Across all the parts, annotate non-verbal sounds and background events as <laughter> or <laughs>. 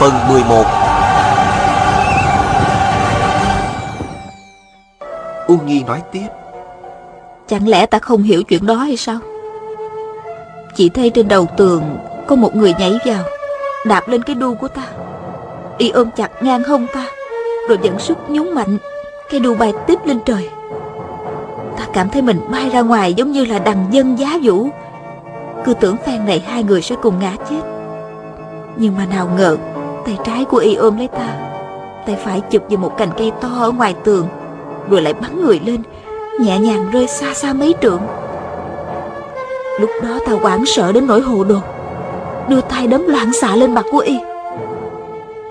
Phần 11 Ung Nhi nói tiếp. Chẳng lẽ ta không hiểu chuyện đó hay sao? Chỉ thấy trên đầu tường Có một người nhảy vào, Đạp lên cái đu của ta. Y ôm chặt ngang hông ta, Rồi dẫn sức nhún mạnh, Cái đu bay tiếp lên trời. Ta cảm thấy mình bay ra ngoài Giống như là đằng dân giá vũ. Cứ tưởng phen này hai người sẽ cùng ngã chết. Nhưng mà nào ngờ Tay trái của y ôm lấy ta. Tay phải chụp vào một cành cây to ở ngoài tường, Rồi lại bắn người lên, Nhẹ nhàng rơi xa xa mấy trượng. Lúc đó ta hoảng sợ đến nỗi hồ đồ, Đưa tay đấm loạn xạ lên mặt của y.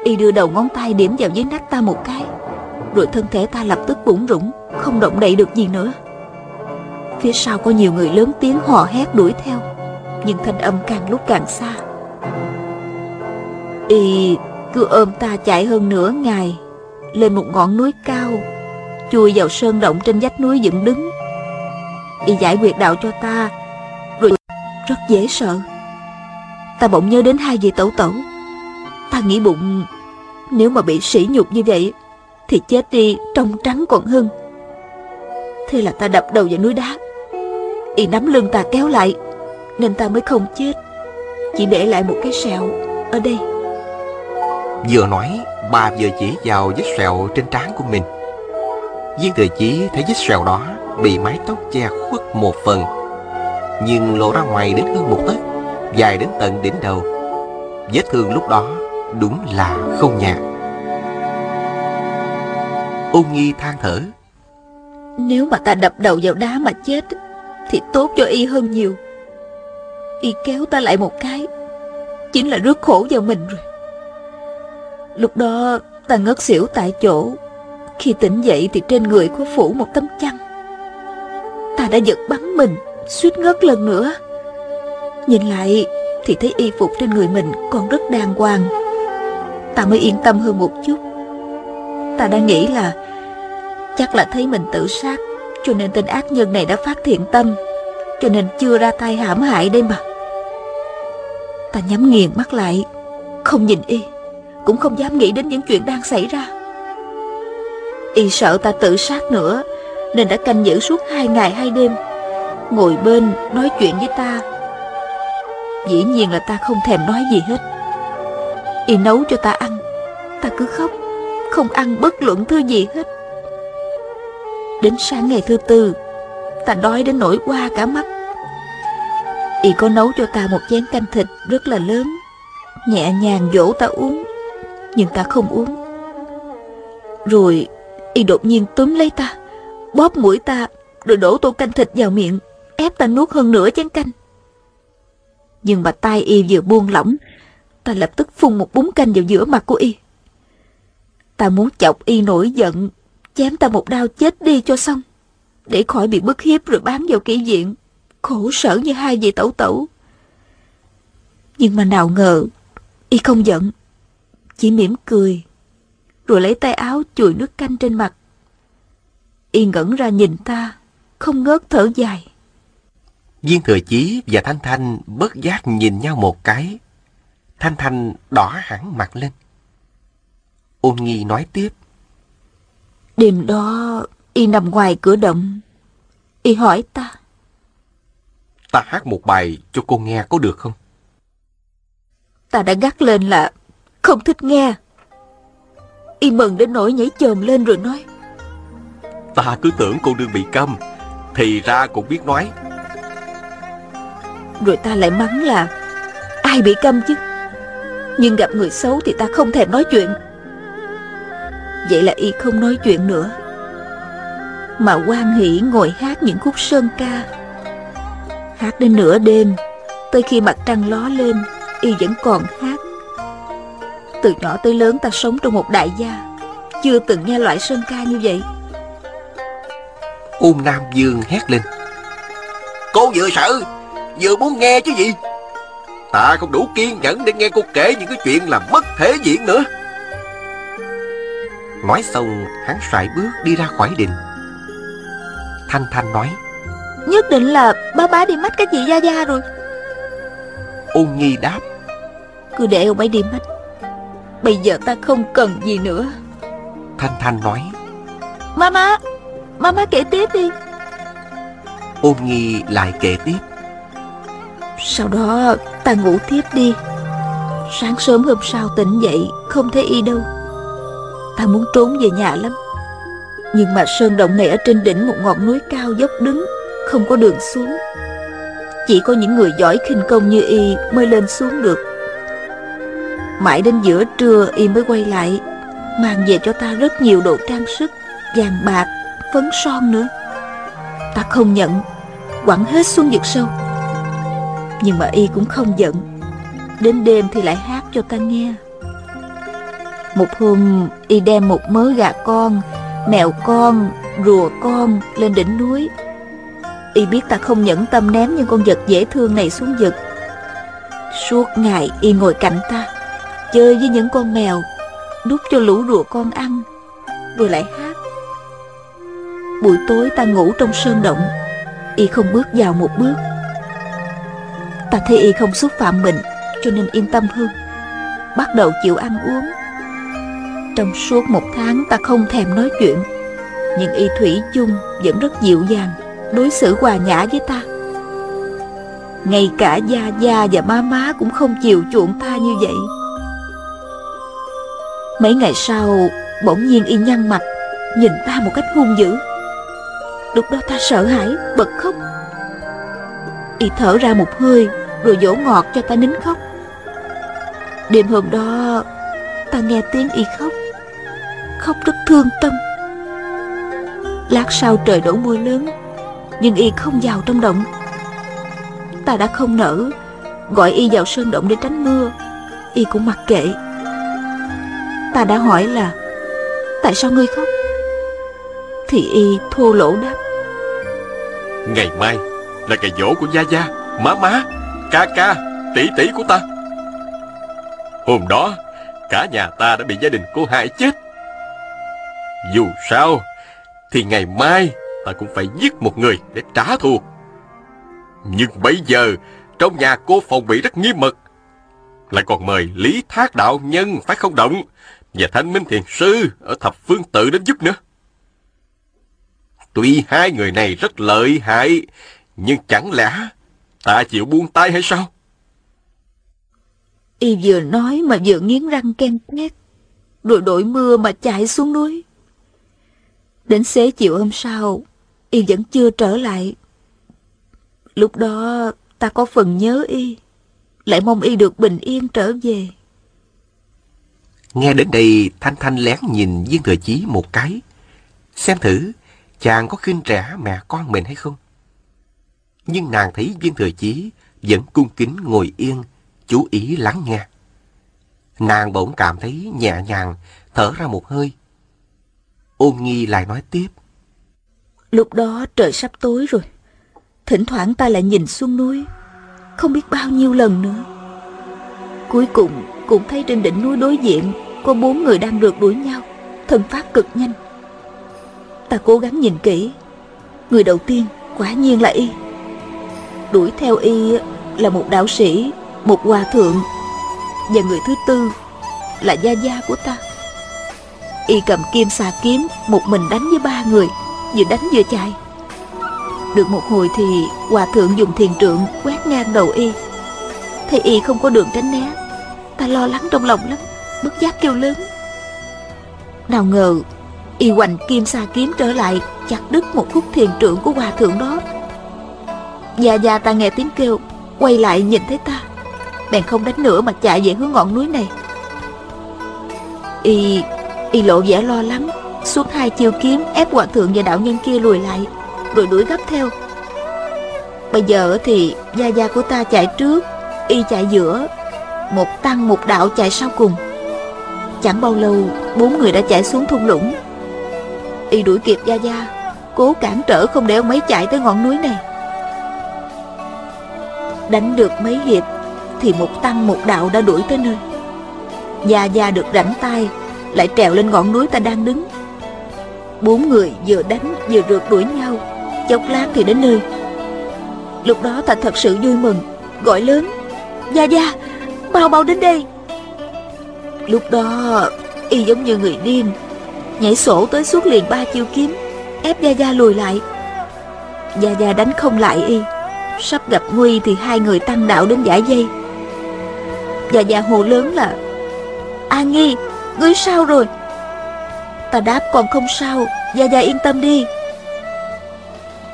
Y đưa đầu ngón tay điểm vào dưới nách ta một cái, Rồi thân thể ta lập tức bủng rủng Không động đậy được gì nữa. Phía sau có nhiều người lớn tiếng hò hét đuổi theo, Nhưng thanh âm càng lúc càng xa. Y cứ ôm ta chạy hơn nửa ngày, Lên một ngọn núi cao, Chui vào sơn động trên vách núi dựng đứng. Y giải quyết đạo cho ta, Rồi rất dễ sợ. Ta bỗng nhớ đến hai vị tẩu tẩu. Ta nghĩ bụng, Nếu mà bị sỉ nhục như vậy, Thì chết đi trong trắng còn hơn. Thế là ta đập đầu vào núi đá. Y nắm lưng ta kéo lại, Nên ta mới không chết, Chỉ để lại một cái sẹo Ở đây. Vừa nói, Bà vừa chỉ vào vết sẹo trên trán của mình. Viên thừa chí thấy vết sẹo đó Bị mái tóc che khuất một phần, Nhưng lộ ra ngoài đến hơn một tấc, Dài đến tận đỉnh đầu. Vết thương lúc đó Đúng là không nhạt. Ôn nghi than thở, Nếu mà ta đập đầu vào đá mà chết, Thì tốt cho y hơn nhiều. Y kéo ta lại một cái, Chính là rước khổ vào mình rồi. Lúc đó, ta ngất xỉu tại chỗ. Khi tỉnh dậy thì trên người có phủ một tấm chăn. Ta đã giật bắn mình, Suýt ngất lần nữa. Nhìn lại thì thấy y phục trên người mình còn rất đàng hoàng. Ta mới yên tâm hơn một chút. Ta đã nghĩ là Chắc là thấy mình tự sát, Cho nên tên ác nhân này đã phát thiện tâm, Cho nên chưa ra tay hãm hại đây mà. Ta nhắm nghiền mắt lại, Không nhìn y. Cũng không dám nghĩ đến những chuyện đang xảy ra. Y sợ ta tự sát nữa, Nên đã canh giữ suốt hai ngày hai đêm, Ngồi bên nói chuyện với ta. Dĩ nhiên là ta không thèm nói gì hết. Y nấu cho ta ăn, Ta cứ khóc, Không ăn bất luận thứ gì hết. Đến sáng ngày thứ tư, Ta đói đến nỗi qua cả mắt. Y có nấu cho ta một chén canh thịt rất là lớn, Nhẹ nhàng dỗ ta uống. Nhưng ta không uống. Rồi, Y đột nhiên túm lấy ta, Bóp mũi ta, Rồi đổ tô canh thịt vào miệng, Ép ta nuốt hơn nửa chén canh. Nhưng mà tay Y vừa buông lỏng, Ta lập tức phun một búng canh vào giữa mặt của Y. Ta muốn chọc Y nổi giận, Chém ta một đao chết đi cho xong, Để khỏi bị bức hiếp rồi bán vào kỹ viện, Khổ sở như hai vị tẩu tẩu. Nhưng mà nào ngờ, Y không giận chỉ mỉm cười Rồi lấy tay áo chùi nước canh trên mặt Y ngẩn ra nhìn ta Không ngớt thở dài Viên thừa chí và Thanh Thanh bất giác nhìn nhau một cái. Thanh Thanh đỏ hẳn mặt lên. Ôn nghi nói tiếp. Đêm đó Y nằm ngoài cửa động Y hỏi ta Ta hát một bài cho cô nghe có được không? Ta đã gắt lên là Không thích nghe. Y mừng đến nỗi nhảy chồm lên rồi nói. Ta cứ tưởng cô đương bị câm Thì ra cũng biết nói. Rồi ta lại mắng là Ai bị câm chứ? Nhưng gặp người xấu thì ta không thèm nói chuyện. Vậy là y không nói chuyện nữa. Mà quan hỷ ngồi hát những khúc sơn ca. Hát đến nửa đêm Tới khi mặt trăng ló lên Y vẫn còn hát Từ nhỏ tới lớn ta sống trong một đại gia. Chưa từng nghe loại sơn ca như vậy. Ôn Nam Dương hét lên. Cô vừa sợ Vừa muốn nghe chứ gì? Ta không đủ kiên nhẫn để nghe cô kể những cái chuyện làm mất thể diện nữa. Nói xong hắn sải bước đi ra khỏi đình. Thanh Thanh nói Nhất định là ba bá đi mắt cái chị Gia Gia rồi. Ôn Nhi đáp Cứ để ông ấy đi mắt Bây giờ ta không cần gì nữa. Thanh Thanh nói. Mama Mama kể tiếp đi. Ôn Nhi lại kể tiếp. Sau đó ta ngủ tiếp đi. Sáng sớm hôm sau tỉnh dậy Không thấy y đâu. Ta muốn trốn về nhà lắm. Nhưng mà sơn động này ở trên đỉnh một ngọn núi cao dốc đứng Không có đường xuống. Chỉ có những người giỏi khinh công như y mới lên xuống được Mãi đến giữa trưa y mới quay lại Mang về cho ta rất nhiều đồ trang sức Vàng bạc, phấn son nữa. Ta không nhận Quẳng hết xuống vực sâu. Nhưng mà y cũng không giận Đến đêm thì lại hát cho ta nghe. Một hôm y đem một mớ gà con Mèo con, rùa con lên đỉnh núi. Y biết ta không nhẫn tâm ném những con vật dễ thương này xuống vực. Suốt ngày y ngồi cạnh ta. Chơi với những con mèo, Đút cho lũ rùa con ăn, Rồi lại hát. Buổi tối ta ngủ trong sơn động, Y không bước vào một bước. Ta thấy y không xúc phạm mình, Cho nên yên tâm hơn, Bắt đầu chịu ăn uống. Trong suốt một tháng ta không thèm nói chuyện, Nhưng y thủy chung vẫn rất dịu dàng, Đối xử hòa nhã với ta. Ngay cả Gia Gia và Má Má cũng không chịu chuộng ta như vậy. Mấy ngày sau, Bỗng nhiên y nhăn mặt, Nhìn ta một cách hung dữ. Lúc đó ta sợ hãi, bật khóc. Y thở ra một hơi, Rồi dỗ ngọt cho ta nín khóc. Đêm hôm đó, Ta nghe tiếng y khóc. Khóc rất thương tâm. Lát sau trời đổ mưa lớn, Nhưng y không vào trong động. Ta đã không nỡ, Gọi y vào sơn động để tránh mưa. Y cũng mặc kệ. Ta đã hỏi là, Tại sao ngươi khóc? Thì y thô lỗ đáp. Ngày mai là ngày dỗ của Gia Gia, Má má, Ca ca, Tỷ tỷ của ta. Hôm đó, Cả nhà ta đã bị gia đình cô hại chết. Dù sao, Thì ngày mai Ta cũng phải giết một người để trả thù. Nhưng bây giờ, Trong nhà cô phòng bị rất nghiêm mật. Lại còn mời Lý Thác Đạo Nhân, phải không động? Và thánh Minh Thiền Sư Ở thập phương tự đến giúp nữa Tuy hai người này rất lợi hại, nhưng chẳng lẽ ta chịu buông tay hay sao? Y vừa nói mà vừa nghiến răng ken két, rồi đội mưa mà chạy xuống núi. Đến xế chiều hôm sau, Y vẫn chưa trở lại. Lúc đó ta có phần nhớ Y, lại mong Y được bình yên trở về. Nghe đến đây, Thanh Thanh lén nhìn viên thừa chí một cái. Xem thử, chàng có khinh rẻ mẹ con mình hay không? Nhưng nàng thấy viên thừa chí vẫn cung kính ngồi yên, chú ý lắng nghe. Nàng bỗng cảm thấy nhẹ nhàng, thở ra một hơi. Ôn nghi lại nói tiếp. Lúc đó trời sắp tối rồi. Thỉnh thoảng ta lại nhìn xuống núi, không biết bao nhiêu lần nữa. Cuối cùng cũng thấy trên đỉnh núi đối diện có bốn người đang rượt đuổi nhau, thân pháp cực nhanh. Ta cố gắng nhìn kỹ. Người đầu tiên quả nhiên là y. Đuổi theo y là một đạo sĩ Một hòa thượng Và người thứ tư là gia gia của ta. Y cầm kim xà kiếm Một mình đánh với ba người Vừa đánh vừa chạy. Được một hồi thì hòa thượng dùng thiền trượng Quét ngang đầu y. Thấy y không có đường tránh né Ta lo lắng trong lòng lắm. Bất giác kêu lớn. Nào ngờ, Y hoành kim sa kiếm trở lại, Chặt đứt một khúc thiền trượng của hòa thượng đó. Gia Gia ta nghe tiếng kêu, Quay lại nhìn thấy ta. Bèn không đánh nữa mà chạy về hướng ngọn núi này. Y Y lộ vẻ lo lắng, Suốt hai chiêu kiếm ép hòa thượng và đạo nhân kia lùi lại, Rồi đuổi gấp theo. Bây giờ thì Gia Gia của ta chạy trước, Y chạy giữa, Một tăng một đạo chạy sau cùng. Chẳng bao lâu, Bốn người đã chạy xuống thung lũng. Y đuổi kịp Gia Gia, Cố cản trở không để ông ấy chạy tới ngọn núi này. Đánh được mấy hiệp, Thì một tăng một đạo đã đuổi tới nơi. Gia Gia được rảnh tay, Lại trèo lên ngọn núi ta đang đứng. Bốn người vừa đánh vừa rượt đuổi nhau, Chốc lát thì đến nơi. Lúc đó ta thật sự vui mừng, Gọi lớn, Gia Gia, Mau mau đến đây. Lúc đó, Y giống như người điên, Nhảy sổ tới suốt liền ba chiêu kiếm, Ép Gia Gia lùi lại. Gia Gia đánh không lại Y, Sắp gặp nguy thì hai người tăng đạo đến giải dây. Gia Gia hồ lớn là, A Nghi, Ngươi sao rồi? Ta đáp, còn không sao, Gia Gia yên tâm đi.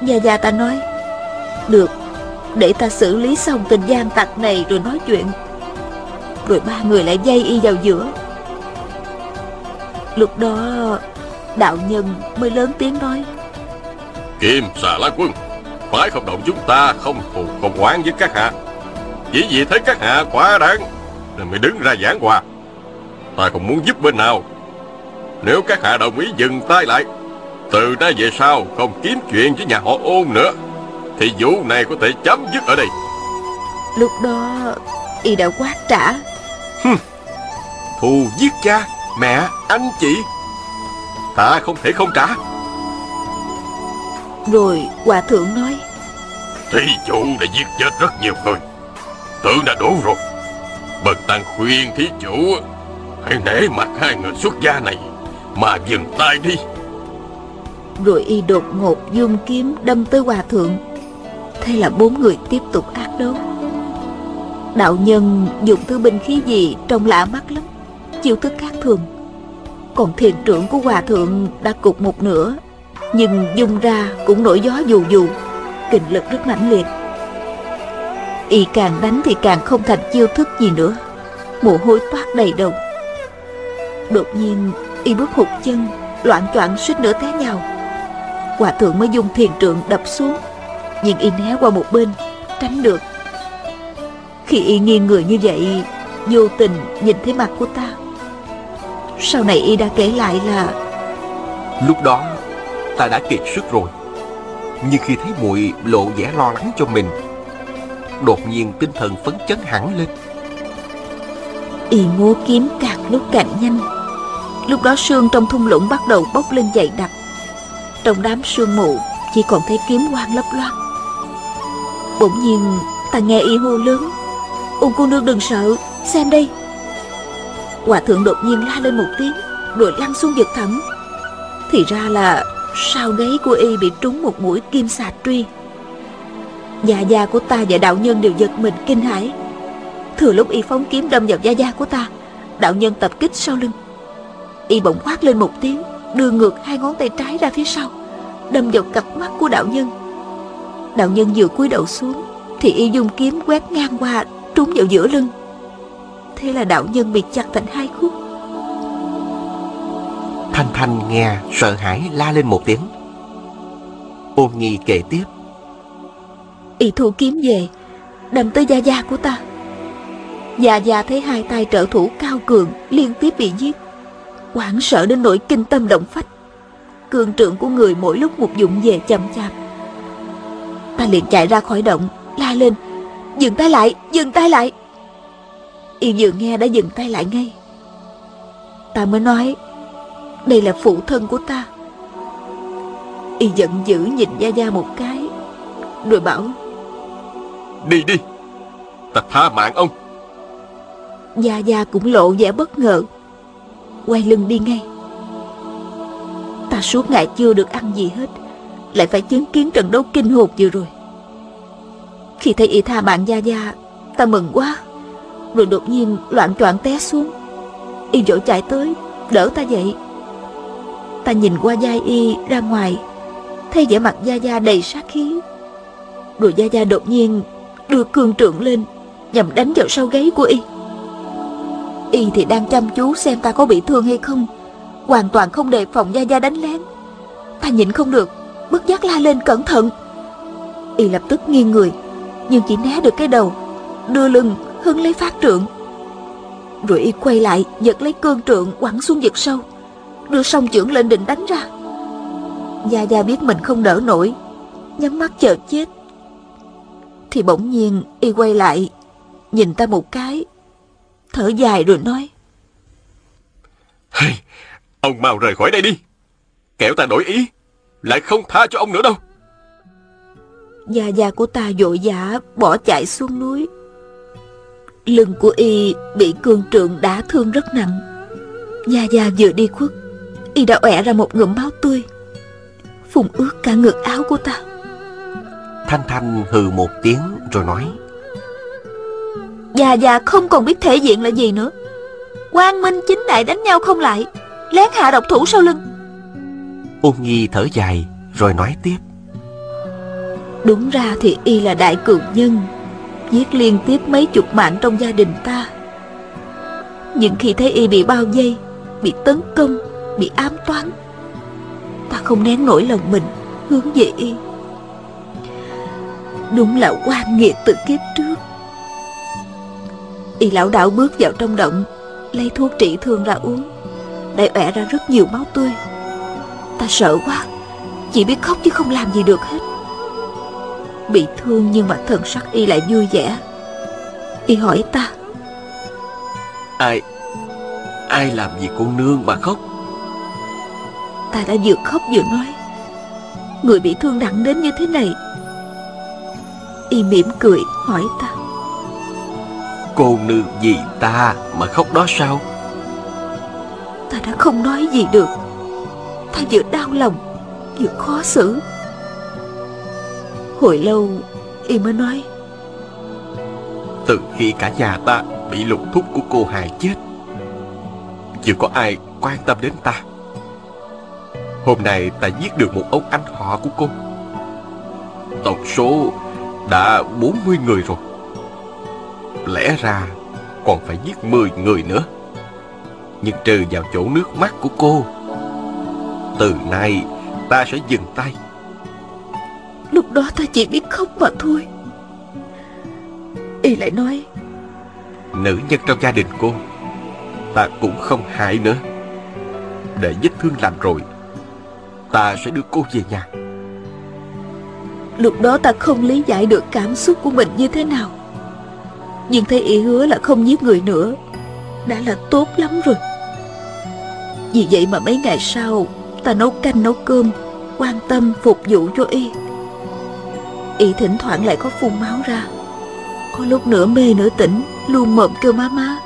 Gia Gia ta nói, Được, Để ta xử lý xong tình gian tặc này rồi nói chuyện. Rồi ba người lại dây y vào giữa. Lúc đó Đạo nhân mới lớn tiếng nói Kim xà la quân Phái không động chúng ta không thù không oán với các hạ. Chỉ vì thấy các hạ quá đáng Nên mới đứng ra giảng hòa. Ta không muốn giúp bên nào. Nếu các hạ đồng ý dừng tay lại Từ nay về sau không kiếm chuyện với nhà họ ôn nữa Thì vụ này có thể chấm dứt ở đây. Lúc đó Y đã quát trả Thù giết cha Mẹ anh chị. Ta không thể không trả. Rồi hòa thượng nói. Thí chủ đã giết chết rất nhiều người. Tưởng đã đủ rồi. Bần tăng khuyên thí chủ Hãy nể mặt hai người xuất gia này Mà dừng tay đi. Rồi y đột ngột dung kiếm đâm tới hòa thượng. Thế là bốn người tiếp tục ác đấu Đạo nhân dùng thứ binh khí gì trông lạ mắt lắm. Chiêu thức khác thường. Còn thiền trưởng của hòa thượng đã cục một nửa, Nhưng dung ra cũng nổi gió dù dù Kình lực rất mãnh liệt. Y càng đánh thì càng không thành chiêu thức gì nữa. Mồ hôi toát đầy đầu. Đột nhiên, Y bước hụt chân, Loạn choạng suýt nữa té nhào. Hòa thượng mới dùng thiền trượng đập xuống, Nhưng Y né qua một bên, Tránh được. Khi Y nghiêng người như vậy Vô tình nhìn thấy mặt của ta. Sau này Y đã kể lại là Lúc đó ta đã kiệt sức rồi. Nhưng khi thấy muội lộ vẻ lo lắng cho mình Đột nhiên tinh thần phấn chấn hẳn lên. Y múa kiếm càng lúc càng nhanh. Lúc đó sương trong thung lũng bắt đầu bốc lên dày đặc. Trong đám sương mù Chỉ còn thấy kiếm quang lấp loáng. Bỗng nhiên ta nghe y hô lớn Ung cô nương đừng sợ. Xem đây. Hòa thượng đột nhiên la lên một tiếng, Rồi lăn xuống vực thẳm. Thì ra là Sau gáy của y bị trúng một mũi kim xà truy. Gia gia của ta và đạo nhân đều giật mình kinh hãi. Thừa lúc y phóng kiếm đâm vào gia gia của ta, Đạo nhân tập kích sau lưng. Y bỗng quát lên một tiếng, Đưa ngược hai ngón tay trái ra phía sau, Đâm vào cặp mắt của đạo nhân. Đạo nhân vừa cúi đầu xuống, Thì y dùng kiếm quét ngang qua Trúng vào giữa lưng. Thế là đạo nhân bị chặt thành hai khúc. Thanh Thanh nghe sợ hãi la lên một tiếng. Ôn nghi kể tiếp. Y thu kiếm về Đâm tới da da của ta. Già già thấy hai tay trợ thủ cao cường Liên tiếp bị giết. Hoảng sợ đến nỗi kinh tâm động phách. Cương trượng của người mỗi lúc một dụng về chậm chạp. Ta liền chạy ra khỏi động La lên Dừng tay lại, dừng tay lại. Y vừa nghe đã dừng tay lại ngay. Ta mới nói Đây là phụ thân của ta. Y giận dữ nhìn Gia Gia một cái Rồi bảo Đi đi Ta tha mạng ông. Gia Gia cũng lộ vẻ bất ngờ. Quay lưng đi ngay. Ta suốt ngày chưa được ăn gì hết Lại phải chứng kiến trận đấu kinh hồn vừa rồi khi thấy y tha bạn Gia Gia, Ta mừng quá. Rồi đột nhiên loạn choạng té xuống. Y vội chạy tới, Đỡ ta dậy. Ta nhìn qua gia y ra ngoài, Thấy vẻ mặt Gia Gia đầy sát khí. Rồi Gia Gia đột nhiên Đưa cương trượng lên, Nhằm đánh vào sau gáy của y. Y thì đang chăm chú xem ta có bị thương hay không. Hoàn toàn không đề phòng Gia Gia đánh lén. Ta nhịn không được, Bất giác la lên cẩn thận. Y lập tức nghiêng người. Nhưng chỉ né được cái đầu Đưa lưng hứng lấy phát trượng Rồi y quay lại Giật lấy cương trượng quẳng xuống vực sâu Đưa song chưởng lên định đánh ra. Gia Gia biết mình không đỡ nổi Nhắm mắt chờ chết. Thì bỗng nhiên y quay lại Nhìn ta một cái Thở dài rồi nói. Hey, Ông mau rời khỏi đây đi. Kẻo ta đổi ý Lại không tha cho ông nữa đâu. Gia Gia của ta vội vã bỏ chạy xuống núi. Lưng của y bị cương trượng đả thương rất nặng. Gia Gia vừa đi khuất Y đã ọe ra một ngụm máu tươi Phùng ướt cả ngực áo của ta. Thanh Thanh hừ một tiếng rồi nói Già già không còn biết thể diện là gì nữa. Quang Minh chính đại đánh nhau không lại Lén hạ độc thủ sau lưng. Ôn Nhi thở dài rồi nói tiếp Đúng ra thì y là đại cường nhân, Giết liên tiếp mấy chục mạng trong gia đình ta. Nhưng khi thấy y bị bao vây, Bị tấn công, Bị ám toán, Ta không nén nổi lòng mình, Hướng về y. Đúng là quan nghiệt từ kiếp trước. Y lão đạo bước vào trong động, Lấy thuốc trị thương ra uống Lại ẻ ra rất nhiều máu tươi. Ta sợ quá, Chỉ biết khóc chứ không làm gì được hết. Bị thương nhưng mà thần sắc y lại vui vẻ. Y hỏi ta Ai Ai làm gì cô nương mà khóc? Ta đã vừa khóc vừa nói Người bị thương nặng đến như thế này. Y mỉm cười hỏi ta Cô nương vì ta mà khóc đó sao? Ta đã không nói gì được. Ta vừa đau lòng Vừa khó xử Hồi lâu, Y mới nói. Từ khi cả nhà ta bị lục thúc của cô hại chết, Chưa có ai quan tâm đến ta. Hôm nay ta giết được một ông anh họ của cô. Tổng số đã 40 người rồi. Lẽ ra còn phải giết 10 người nữa. Nhưng trừ vào chỗ nước mắt của cô, Từ nay ta sẽ dừng tay. Lúc đó ta chỉ biết khóc mà thôi. Y lại nói Nữ nhân trong gia đình cô Ta cũng không hại nữa. Để vết thương lành rồi Ta sẽ đưa cô về nhà. Lúc đó ta không lý giải được cảm xúc của mình như thế nào. Nhưng thấy y hứa là không giết người nữa Đã là tốt lắm rồi. Vì vậy mà mấy ngày sau Ta nấu canh nấu cơm Quan tâm phục vụ cho y Y thỉnh thoảng lại có phun máu ra. Có lúc nửa mê nửa tỉnh Luôn mộm kêu má má.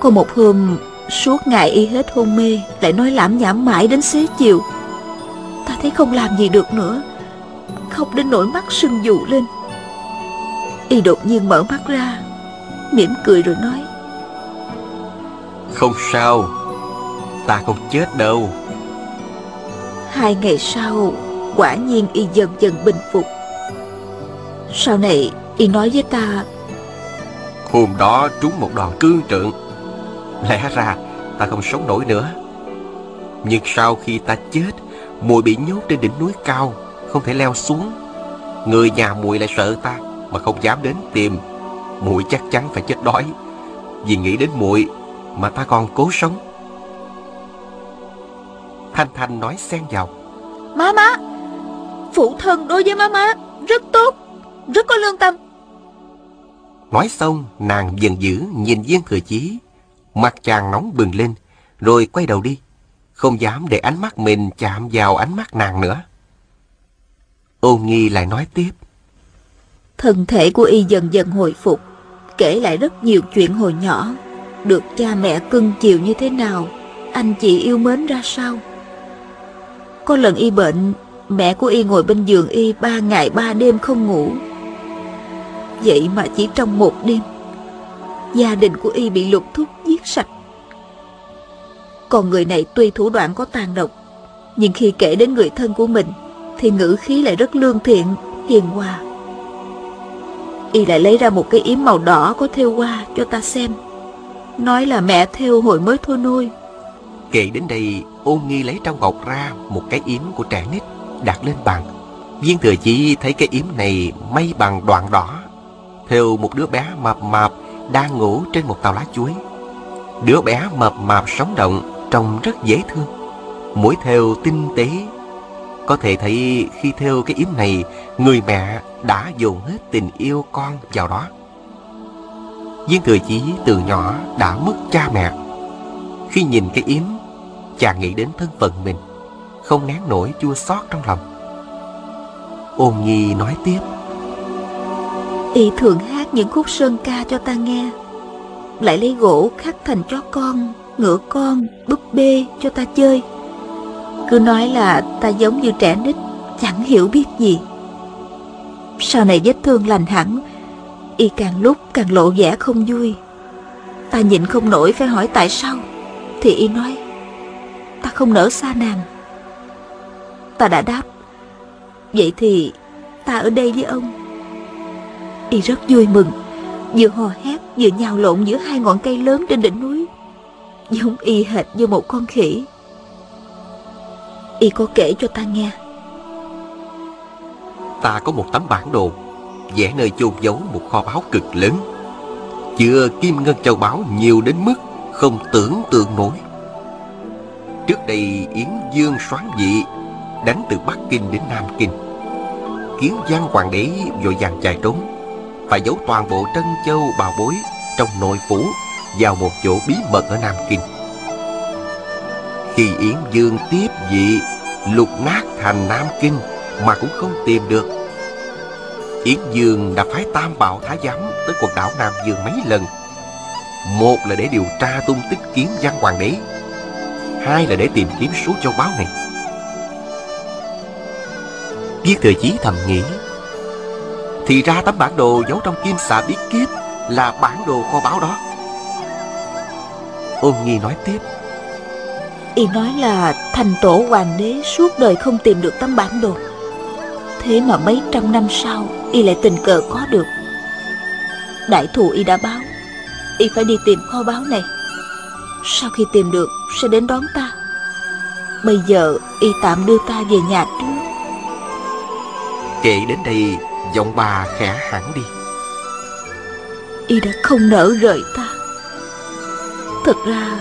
Có một hôm Suốt ngày y hết hôn mê Lại nói lãm nhảm mãi đến xế chiều. Ta thấy không làm gì được nữa Khóc đến nỗi mắt sưng dụ lên. Y đột nhiên mở mắt ra mỉm cười rồi nói. Không sao Ta không chết đâu. Hai ngày sau Quả nhiên y dần dần bình phục. Sau này y nói với ta Hôm đó trúng một đòn cương trượng. Lẽ ra ta không sống nổi nữa. Nhưng sau khi ta chết Mùi bị nhốt trên đỉnh núi cao Không thể leo xuống. Người nhà mùi lại sợ ta Mà không dám đến tìm. Mùi chắc chắn phải chết đói. Vì nghĩ đến muội Mà ta còn cố sống. Thanh Thanh nói xen vào. Má má Phụ thân đối với má má Rất tốt Rất có lương tâm. Nói xong nàng dần dữ nhìn viên thừa chí. Mặt chàng nóng bừng lên Rồi quay đầu đi. Không dám để ánh mắt mình chạm vào ánh mắt nàng nữa. Ôn nghi lại nói tiếp. Thân thể của y dần dần hồi phục Kể lại rất nhiều chuyện hồi nhỏ. Được cha mẹ cưng chiều như thế nào Anh chị yêu mến ra sao? Có lần y bệnh Mẹ của y ngồi bên giường y Ba ngày ba đêm không ngủ. Vậy mà chỉ trong một đêm, Gia đình của y bị lục thúc giết sạch. Còn người này tuy thủ đoạn có tàn độc, Nhưng khi kể đến người thân của mình, Thì ngữ khí lại rất lương thiện, Hiền hòa. Y lại lấy ra một cái yếm màu đỏ có thêu hoa cho ta xem. Nói là mẹ thêu hồi mới thôi nuôi. Kể đến đây ôn nghi lấy trong ngọc ra Một cái yếm của trẻ nít. Đặt lên bàn Viên thừa chí thấy cái yếm này may bằng đoạn đỏ Theo một đứa bé mập mạp đang ngủ trên một tàu lá chuối. Đứa bé mập mạp sống động, trông rất dễ thương. Mũi theo tinh tế. Có thể thấy khi theo cái yếm này, người mẹ đã dồn hết tình yêu con vào đó. Viên Thừa Chí từ nhỏ đã mất cha mẹ. Khi nhìn cái yếm, chàng nghĩ đến thân phận mình, không nén nổi chua xót trong lòng. Ôn Nhi nói tiếp. Y thường hát những khúc sơn ca cho ta nghe. Lại lấy gỗ khắc thành chó con, ngựa con, búp bê cho ta chơi. Cứ nói là ta giống như trẻ nít, chẳng hiểu biết gì. Sau này vết thương lành hẳn Y càng lúc càng lộ vẻ không vui. Ta nhịn không nổi phải hỏi tại sao Thì Y nói Ta không nỡ xa nàng. Ta đã đáp. Vậy thì ta ở đây với ông. Y rất vui mừng. Vừa hò hét, vừa nhào lộn giữa hai ngọn cây lớn trên đỉnh núi. Giống y hệt như một con khỉ. Y có kể cho ta nghe. Ta có một tấm bản đồ, vẽ nơi chôn giấu một kho báu cực lớn. Chứa kim ngân châu báu nhiều đến mức không tưởng tượng nổi. Trước đây yến dương soán dị đánh từ bắc kinh đến nam kinh kiến Giang hoàng đế vội vàng chạy trốn, phải giấu toàn bộ trân châu bào bối trong nội phủ vào một chỗ bí mật ở nam kinh khi yến dương tiếp dị lục nát thành nam kinh mà cũng không tìm được, Yến Dương đã phái Tam Bảo Thái Giám tới quần đảo Nam Dương mấy lần. Một là để điều tra tung tích kiến văn hoàng đế. Hai là để tìm kiếm số châu báu này. Viên thừa chí thầm nghĩ. Thì ra tấm bản đồ giấu trong kim xà bí kíp là bản đồ kho báu đó. Ôn Nhi nói tiếp. Y nói là thành tổ hoàng đế suốt đời không tìm được tấm bản đồ Thế mà mấy trăm năm sau, Y lại tình cờ có được Đại thù Y đã báo, Y phải đi tìm kho báu này Sau khi tìm được, Sẽ đến đón ta Bây giờ Y tạm đưa ta về nhà trước Kể đến đây, Giọng bà khẽ hẳn đi. Y đã không nỡ rời ta. Thật ra,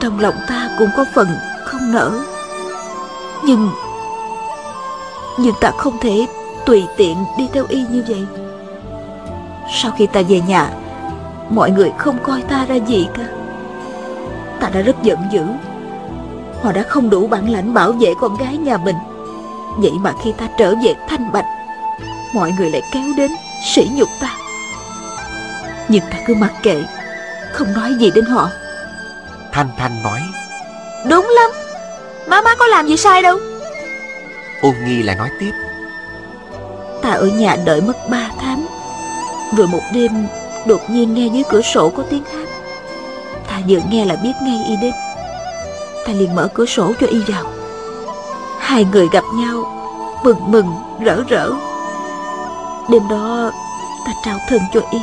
Trong lòng ta cũng có phần không nỡ. Nhưng nhưng ta không thể tùy tiện đi theo y như vậy. Sau khi ta về nhà, Mọi người không coi ta ra gì cả. Ta đã rất giận dữ. Họ đã không đủ bản lãnh bảo vệ con gái nhà mình. Vậy mà khi ta trở về thanh bạch Mọi người lại kéo đến sỉ nhục ta. Nhưng ta cứ mặc kệ Không nói gì đến họ. Thanh Thanh nói Đúng lắm Má má có làm gì sai đâu. Ôn Nghi lại nói tiếp Ta ở nhà đợi mất ba tháng Rồi một đêm Đột nhiên nghe dưới cửa sổ có tiếng hát. Ta vừa nghe là biết ngay y đến. Ta liền mở cửa sổ cho y vào Hai người gặp nhau, Mừng mừng, rỡ rỡ. Đêm đó, Ta trao thân cho y,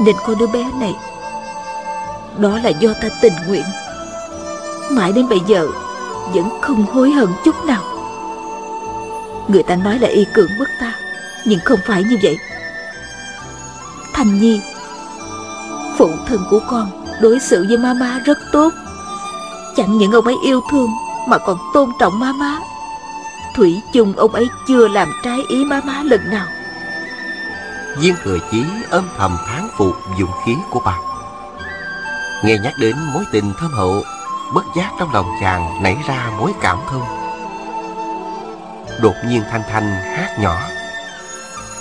Nên con đứa bé này. Đó là do ta tình nguyện. Mãi đến bây giờ, Vẫn không hối hận chút nào. Người ta nói là y cưỡng bức ta, Nhưng không phải như vậy. Thành Nhi, Phụ thân của con Đối xử với mama rất tốt. Chẳng những ông ấy yêu thương, Mà còn tôn trọng má má. Thủy chung ông ấy chưa làm trái ý má má lần nào. Viên thừa chí âm thầm tháng phục dụng khí của bà. Nghe nhắc đến mối tình thâm hậu Bất giác trong lòng chàng nảy ra mối cảm thông. Đột nhiên Thanh Thanh hát nhỏ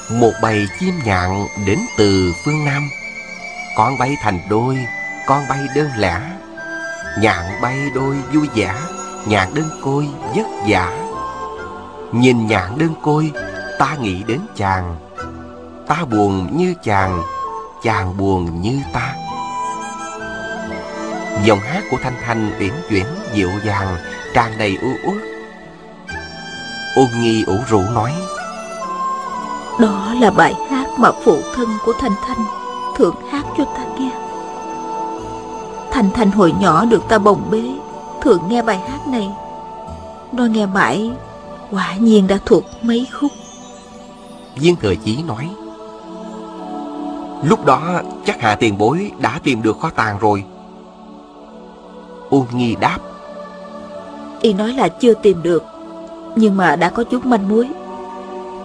Một bầy chim nhạn đến từ phương Nam. Con bay thành đôi, con bay đơn lẻ. Nhạn bay đôi vui vẻ Nhạn đơn côi vất vả. Nhìn nhạn đơn côi, Ta nghĩ đến chàng. Ta buồn như chàng Chàng buồn như ta. Giọng hát của Thanh Thanh uyển chuyển dịu dàng, Tràn đầy u uất. Ôn nghi ủ rũ nói, Đó là bài hát mà phụ thân của Thanh Thanh Thường hát cho ta nghe. Thanh Thanh hồi nhỏ được ta bồng bế, Thường nghe bài hát này. Nó nghe mãi Quả nhiên đã thuộc mấy khúc. Viên thừa chí nói Lúc đó chắc hạ tiền bối đã tìm được kho tàng rồi. Ôn nghi đáp Y nói là chưa tìm được Nhưng mà đã có chút manh mối.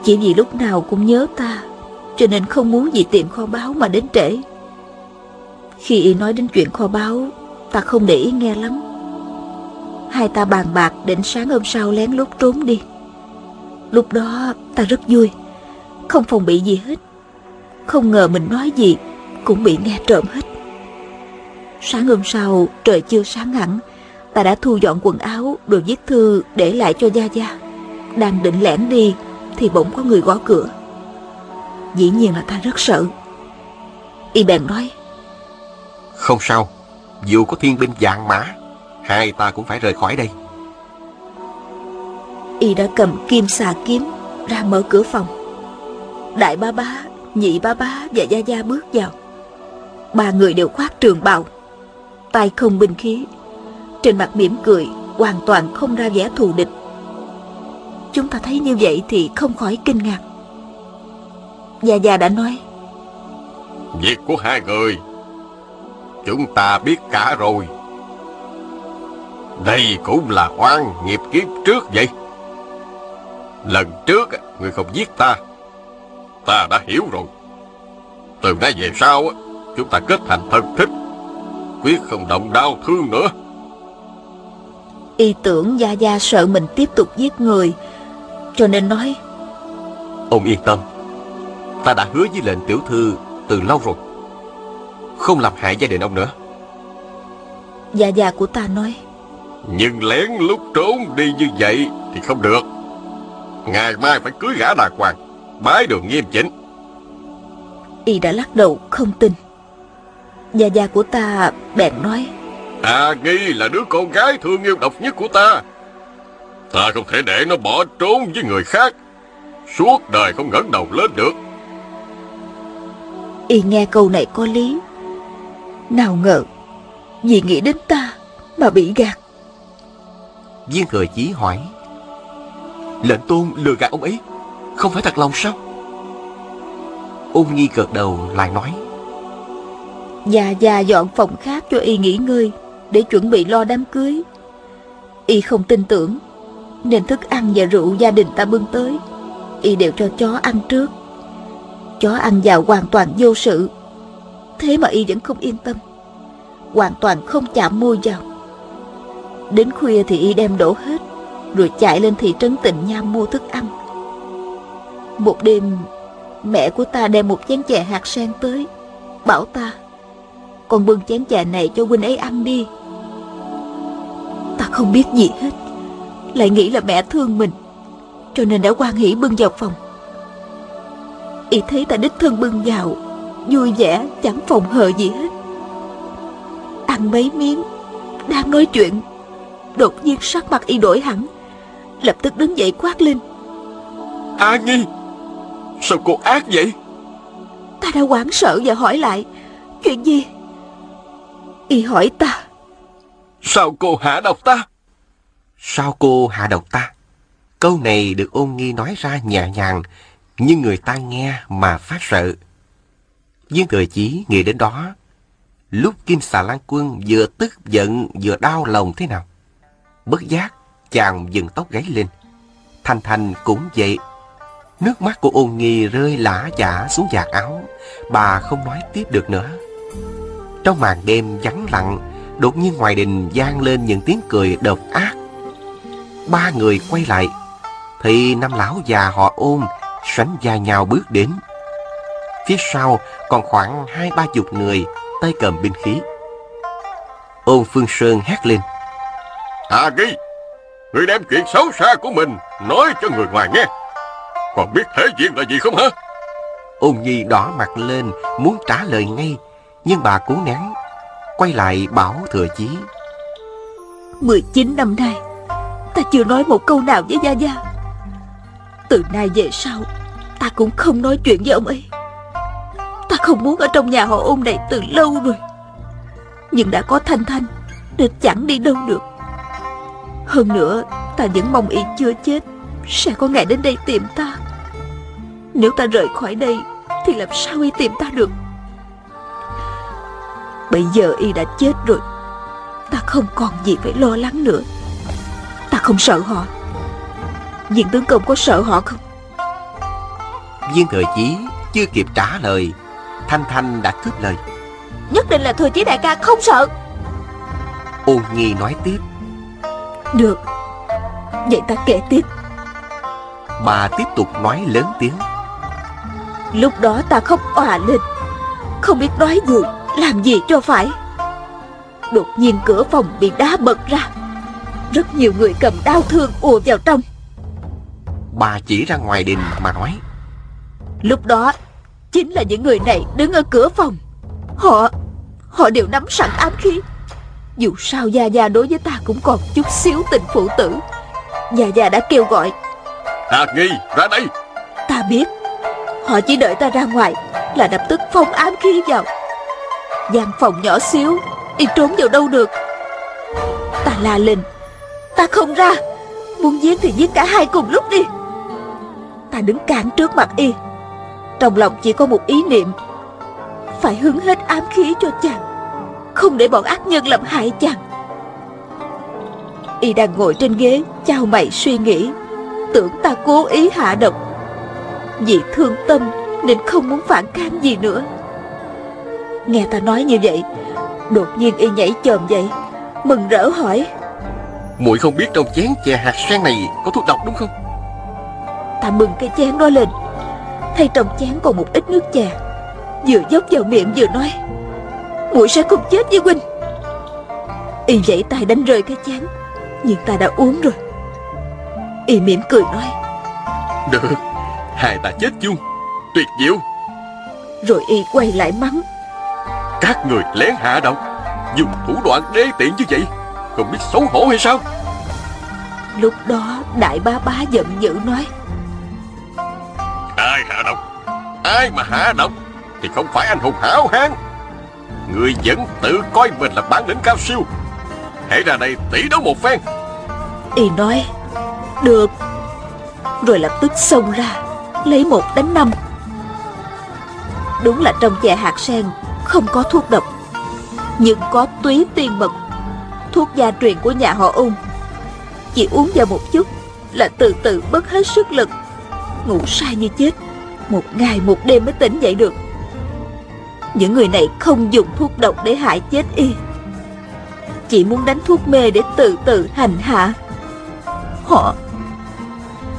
Chỉ vì lúc nào cũng nhớ ta Cho nên không muốn vì tìm kho báu mà đến trễ. Khi Y nói đến chuyện kho báu Ta không để ý nghe lắm. Hai ta bàn bạc định sáng hôm sau lén lút trốn đi Lúc đó ta rất vui. Không phòng bị gì hết. Không ngờ mình nói gì Cũng bị nghe trộm hết. Sáng hôm sau, trời chưa sáng hẳn, Ta đã thu dọn quần áo, đồ viết thư để lại cho Gia Gia. Đang định lẻn đi Thì bỗng có người gõ cửa. Dĩ nhiên là ta rất sợ. Y bèn nói, Không sao, Dù có thiên binh dạng mã, Hai ta cũng phải rời khỏi đây. Y đã cầm kim xà kiếm Ra mở cửa phòng. Đại ba bá, nhị ba bá và Gia Gia bước vào. Ba người đều khoác trường bào tay không binh khí. Trên mặt mỉm cười hoàn toàn không ra vẻ thù địch. Chúng ta thấy như vậy thì không khỏi kinh ngạc. Gia Gia đã nói Việc của hai người Chúng ta biết cả rồi. Đây cũng là oan nghiệp kiếp trước vậy. Lần trước Người không giết ta Ta đã hiểu rồi. Từ nay về sau Chúng ta kết thành thân thích Quyết không động đau thương nữa. Y tưởng Gia Gia sợ mình tiếp tục giết người Cho nên nói Ông yên tâm Ta đã hứa với lệnh tiểu thư từ lâu rồi Không làm hại gia đình ông nữa. Gia Gia của ta nói Nhưng lén lúc trốn đi như vậy Thì không được Ngày mai phải cưới gã đàng hoàng. Bái đường nghiêm chỉnh. Y đã lắc đầu không tin. Gia Gia của ta bèn nói. À Nghi là đứa con gái thương yêu độc nhất của ta. Ta không thể để nó bỏ trốn với người khác. Suốt đời không ngẩng đầu lên được. Y nghe câu này có lý. Nào ngờ Vì nghĩ đến ta Mà bị gạt. Viên thừa chí hỏi Lệnh tôn lừa gạt ông ấy. Không phải thật lòng sao? Ôn nghi gật đầu lại nói. Già già dọn phòng khác cho y nghỉ ngơi, Để chuẩn bị lo đám cưới. Y không tin tưởng, Nên thức ăn và rượu gia đình ta bưng tới. Y đều cho chó ăn trước. Chó ăn vào hoàn toàn vô sự. Thế mà Y vẫn không yên tâm. Hoàn toàn không chạm môi vào. Đến khuya thì Y đem đổ hết. Rồi chạy lên thị trấn tịnh nha mua thức ăn. Một đêm, Mẹ của ta đem một chén chè hạt sen tới, Bảo ta, con bưng chén chè này cho huynh ấy ăn đi. Ta không biết gì hết, Lại nghĩ là mẹ thương mình, Cho nên đã quan hỷ bưng vào phòng. Y thấy ta đích thân bưng vào, Vui vẻ, chẳng phòng hờ gì hết. Ăn mấy miếng, Đang nói chuyện, Đột nhiên sắc mặt y đổi hẳn. Lập tức đứng dậy quát lên. A Nghi Sao cô ác vậy? Ta đã hoảng sợ và hỏi lại Chuyện gì? Y hỏi ta Sao cô hạ độc ta? Sao cô hạ độc ta? Câu này được ôn nghi nói ra nhẹ nhàng Nhưng người ta nghe mà phát sợ. Viên thừa chí nghĩ đến đó Lúc Kim xà lan quân vừa tức giận vừa đau lòng thế nào? Bất giác chàng dừng tóc gáy lên Thanh Thanh cũng vậy Nước mắt của ôn nghi rơi lã chả xuống vạt áo Bà không nói tiếp được nữa trong màn đêm vắng lặng, đột nhiên ngoài đình vang lên những tiếng cười độc ác. Ba người quay lại, thì năm lão già họ ôm, sánh vai nhau bước đến. Phía sau còn khoảng hai ba chục người, tay cầm binh khí. Ôn Phương Sơn hét lên. a Ghi, người đem chuyện xấu xa của mình nói cho người ngoài nghe. Còn biết thể diện là gì không hả? Ôn Nhi đỏ mặt lên, muốn trả lời ngay, nhưng bà cố nén Quay lại bảo thừa chí. 19 năm nay Ta chưa nói một câu nào với Gia Gia. Từ nay về sau Ta cũng không nói chuyện với ông ấy. Ta không muốn ở trong nhà họ ôn này từ lâu rồi. Nhưng đã có Thanh Thanh Nên chẳng đi đâu được Hơn nữa Ta vẫn mong y chưa chết Sẽ có ngày đến đây tìm ta. Nếu ta rời khỏi đây Thì làm sao y tìm ta được? Bây giờ y đã chết rồi. Ta không còn gì phải lo lắng nữa. Ta không sợ họ. Viên tướng công có sợ họ không? Viên thừa chí chưa kịp trả lời Thanh Thanh đã cướp lời. Nhất định là thừa chí đại ca không sợ. Ôn Nhi nói tiếp Được. Vậy ta kể tiếp. Bà tiếp tục nói lớn tiếng. Lúc đó ta khóc òa lên. Không biết nói gì Làm gì cho phải. Đột nhiên cửa phòng bị đá bật ra. Rất nhiều người cầm đau thương ùa vào trong. Bà chỉ ra ngoài đình mà nói. Lúc đó Chính là những người này đứng ở cửa phòng. Họ Họ đều nắm sẵn ám khí Dù sao Gia Gia đối với ta cũng còn chút xíu tình phụ tử. Gia Gia đã kêu gọi. Hà Nghi ra đây. Ta biết. Họ chỉ đợi ta ra ngoài Là lập tức phong ám khí vào. Gian phòng nhỏ xíu Y trốn vào đâu được? Ta la lên. Ta không ra. Muốn giết thì giết cả hai cùng lúc đi. Ta đứng cản trước mặt Y. Trong lòng chỉ có một ý niệm. Phải hứng hết ám khí cho chàng Không để bọn ác nhân làm hại chàng. Y đang ngồi trên ghế Chào mày suy nghĩ. Tưởng ta cố ý hạ độc. Vì thương tâm Nên không muốn phản kháng gì nữa. Nghe ta nói như vậy Đột nhiên y nhảy chồm dậy Mừng rỡ hỏi. Muội không biết trong chén chè hạt sen này có thuốc độc đúng không? Ta bưng cái chén đó lên. Thấy trong chén còn một ít nước chè. Vừa dốc vào miệng vừa nói muội sẽ không chết với huynh. Y dãy tay đánh rơi cái chén Nhưng ta đã uống rồi. Y mỉm cười nói Được Hai ta chết chung Tuyệt diệu. Rồi Y quay lại mắng Các người lén hạ độc Dùng thủ đoạn đê tiện như vậy Không biết xấu hổ hay sao? Lúc đó đại bá bá giận dữ nói Ai hạ độc? Ai mà hạ độc? Thì không phải anh hùng hảo hán Người vẫn tự coi mình là bản lĩnh cao siêu. Hãy ra đây tỷ đấu một phen. Y nói, Được. Rồi lập tức xông ra, Lấy một đánh năm. Đúng là trong chè hạt sen, Không có thuốc độc, Nhưng có túy tiên mật, Thuốc gia truyền của nhà họ ung. Chỉ uống vào một chút Là từ từ mất hết sức lực. Ngủ sai như chết, Một ngày một đêm mới tỉnh dậy được. Những người này không dùng thuốc độc để hại chết y. Chỉ muốn đánh thuốc mê để tự tự hành hạ. Họ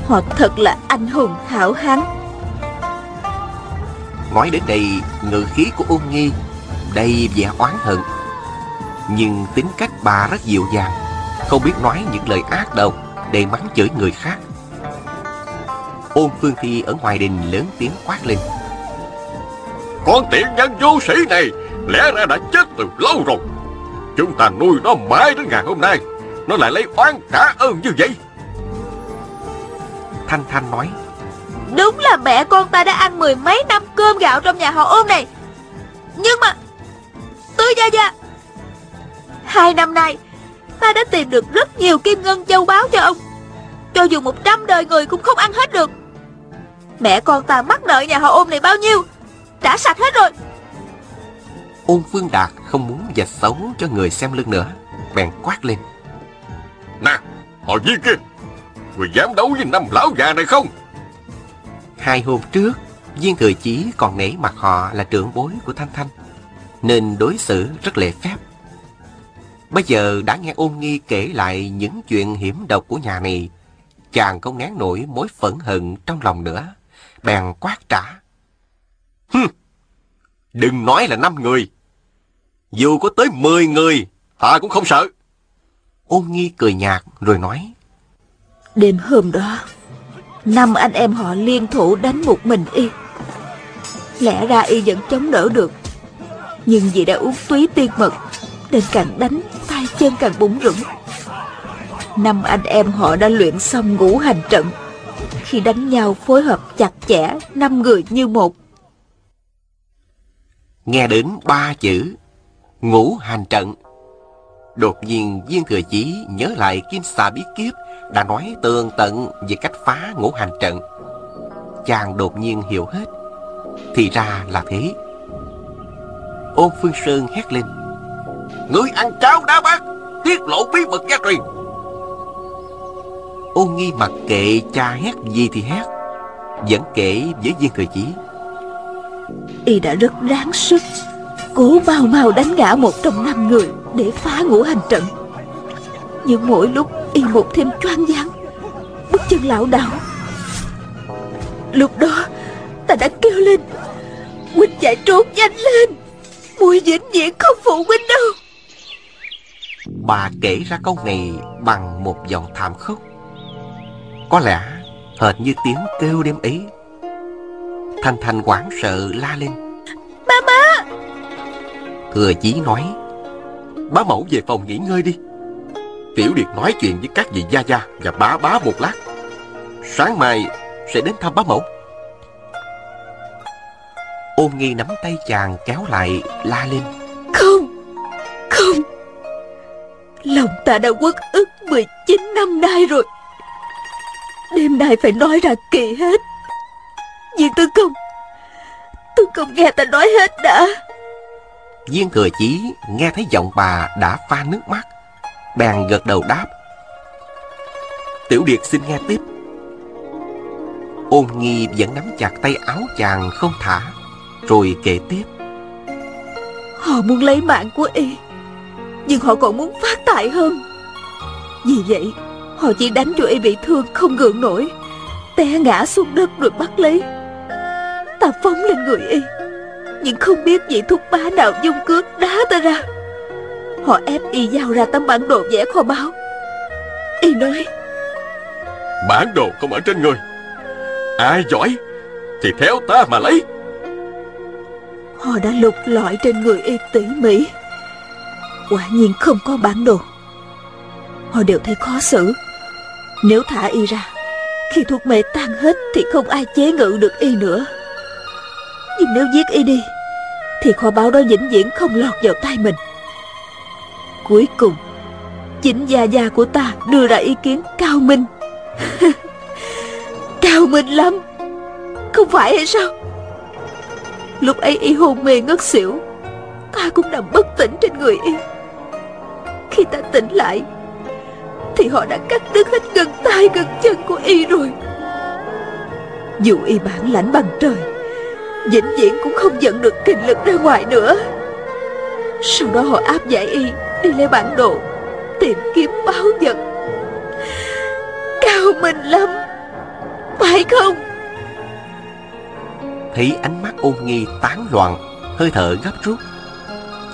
Họ thật là anh hùng hảo hán. Nói đến đây ngự khí của ôn nghi Đầy vẻ oán hận. Nhưng tính cách bà rất dịu dàng, Không biết nói những lời ác độc Để mắng chửi người khác. Ôn Phương Thi ở ngoài đình lớn tiếng quát lên. Con tiện nhân vô sĩ này Lẽ ra đã chết từ lâu rồi. Chúng ta nuôi nó mãi đến ngày hôm nay Nó lại lấy oán trả ơn như vậy. Thanh Thanh nói Đúng là mẹ con ta đã ăn mười mấy năm cơm gạo trong nhà họ ôm này. Nhưng mà Tứ Gia Gia Hai năm nay Ta đã tìm được rất nhiều kim ngân châu báu cho ông. Cho dù một trăm đời người cũng không ăn hết được. Mẹ con ta mắc nợ nhà họ ôm này bao nhiêu Trả sạch hết rồi. Ôn Phương Đạt không muốn dạch xấu cho người xem lưng nữa Bèn quát lên. Nè Họ viên kia Người dám đấu với năm lão già này không? Hai hôm trước Viên Thừa Chí còn nể mặt họ là trưởng bối của Thanh Thanh Nên đối xử rất lễ phép. Bây giờ đã nghe ôn nghi kể lại những chuyện hiểm độc của nhà này Chàng không nén nổi mối phẫn hận trong lòng nữa Bèn quát trả Hừm Đừng nói là năm người. Dù có tới mười người Ta cũng không sợ. Ôn nghi cười nhạt rồi nói. Đêm hôm đó Năm anh em họ liên thủ đánh một mình y. Lẽ ra y vẫn chống đỡ được. Nhưng vì đã uống túy tiên mật Nên càng đánh tay chân càng bủng rủng. Năm anh em họ đã luyện xong ngũ hành trận. Khi đánh nhau phối hợp chặt chẽ Năm người như một Nghe đến ba chữ, Ngũ hành trận, Đột nhiên viên thừa chí nhớ lại kim xà bí kiếp Đã nói tường tận về cách phá ngũ hành trận. Chàng đột nhiên hiểu hết. Thì ra là thế. Ôn Phương Sơn hét lên. Ngươi ăn cháo đá bát, Tiết lộ bí mật gia truyền. Ôn nghi mặc kệ cha hét gì thì hét, Vẫn kể với viên thừa chí. Y đã rất ráng sức, Cố bao mau đánh ngã một trong năm người Để phá ngũ hành trận. Nhưng mỗi lúc Y một thêm choáng váng, Bước chân lão đảo. Lúc đó, Ta đã kêu lên, Huynh chạy trốn nhanh lên Mùi vĩnh viễn không phụ huynh đâu. Bà kể ra câu này bằng một giọng thảm khốc. Có lẽ hệt như tiếng kêu đêm ấy Thanh Thanh hoảng sợ la lên. Mama Thừa chí nói Bá mẫu về phòng nghỉ ngơi đi. Tiểu Điệt nói chuyện với các vị gia gia và bá bá một lát. Sáng mai sẽ đến thăm bá mẫu. Ôn nghi nắm tay chàng kéo lại la lên. Không Không. Lòng ta đã quất ức 19 năm nay rồi. Đêm nay phải nói ra kỳ hết Viên tư công. Tư công nghe ta nói hết đã. Viên thừa chí nghe thấy giọng bà đã pha nước mắt Bèn gật đầu đáp. Tiểu Điệt xin nghe tiếp. Ôn nghi vẫn nắm chặt tay áo chàng không thả Rồi kể tiếp. Họ muốn lấy mạng của y Nhưng họ còn muốn phát tài hơn. Vì vậy Họ chỉ đánh cho y bị thương không gượng nổi Té ngã xuống đất rồi bắt lấy Ta phóng lên người y. Nhưng không biết vị thúc bá nào dung cước đá ta ra. Họ ép y giao ra tấm bản đồ vẽ kho báu. Y nói Bản đồ không ở trên người. Ai giỏi Thì theo ta mà lấy. Họ đã lục lọi trên người y tỉ mỉ. Quả nhiên không có bản đồ. Họ đều thấy khó xử. Nếu thả y ra Khi thuốc mê tan hết Thì không ai chế ngự được y nữa nhưng nếu giết y đi, Thì kho báu đó vĩnh viễn không lọt vào tay mình. Cuối cùng, Chính gia gia của ta đưa ra ý kiến cao minh. <laughs> Cao minh lắm. Không phải hay sao? Lúc ấy y hôn mê ngất xỉu, Ta cũng nằm bất tỉnh trên người y. Khi ta tỉnh lại, Thì họ đã cắt đứt hết gần tay gần chân của y rồi. Dù y bản lãnh bằng trời Vĩnh viễn cũng không dẫn được kinh lực ra ngoài nữa. Sau đó họ áp giải y Đi lấy bản đồ Tìm kiếm báo vật. Cao minh lắm Phải không? Thấy ánh mắt ôn nghi tán loạn Hơi thở gấp rút.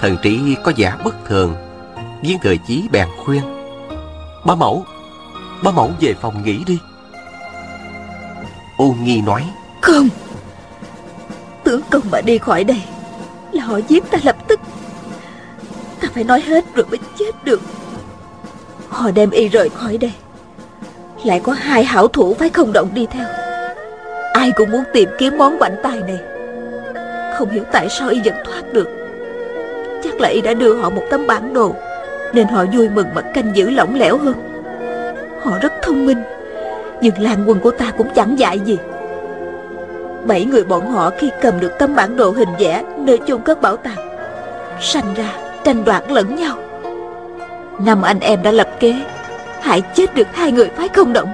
Thần trí có vẻ bất thường Viên thừa chí bèn khuyên. Ba mẫu Ba mẫu về phòng nghỉ đi. Ôn nghi nói Không Tướng công mà đi khỏi đây. Là họ giết ta lập tức. Ta phải nói hết rồi mới chết được. Họ đem y rời khỏi đây. Lại có hai hảo thủ phải không động đi theo. Ai cũng muốn tìm kiếm món bảnh tài này. Không hiểu tại sao y vẫn thoát được. Chắc là y đã đưa họ một tấm bản đồ, Nên họ vui mừng mà canh giữ lỏng lẻo hơn. Họ rất thông minh, Nhưng làng quần của ta cũng chẳng dạy gì. Bảy người bọn họ khi cầm được tấm bản đồ hình vẽ Nơi chôn cất bảo tàng Sanh ra tranh đoạt lẫn nhau. Năm anh em đã lập kế Hại chết được hai người phái không động.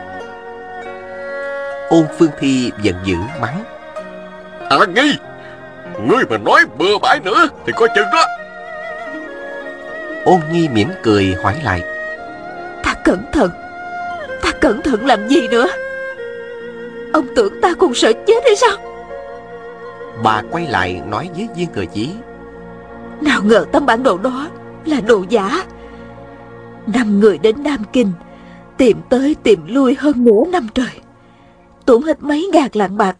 Ôn Phương Thi giận dữ mắng. À nghi! Ngươi mà nói bừa bãi nữa Thì coi chừng đó. Ôn Nhi mỉm cười hỏi lại. Ta cẩn thận Ta cẩn thận làm gì nữa Ông tưởng ta còn sợ chết hay sao? Bà quay lại nói với viên thừa chí. Nào ngờ tấm bản đồ đó Là đồ giả. Năm người đến Nam Kinh Tìm tới tìm lui hơn nửa năm trời. Tốn hết mấy ngàn lạng bạc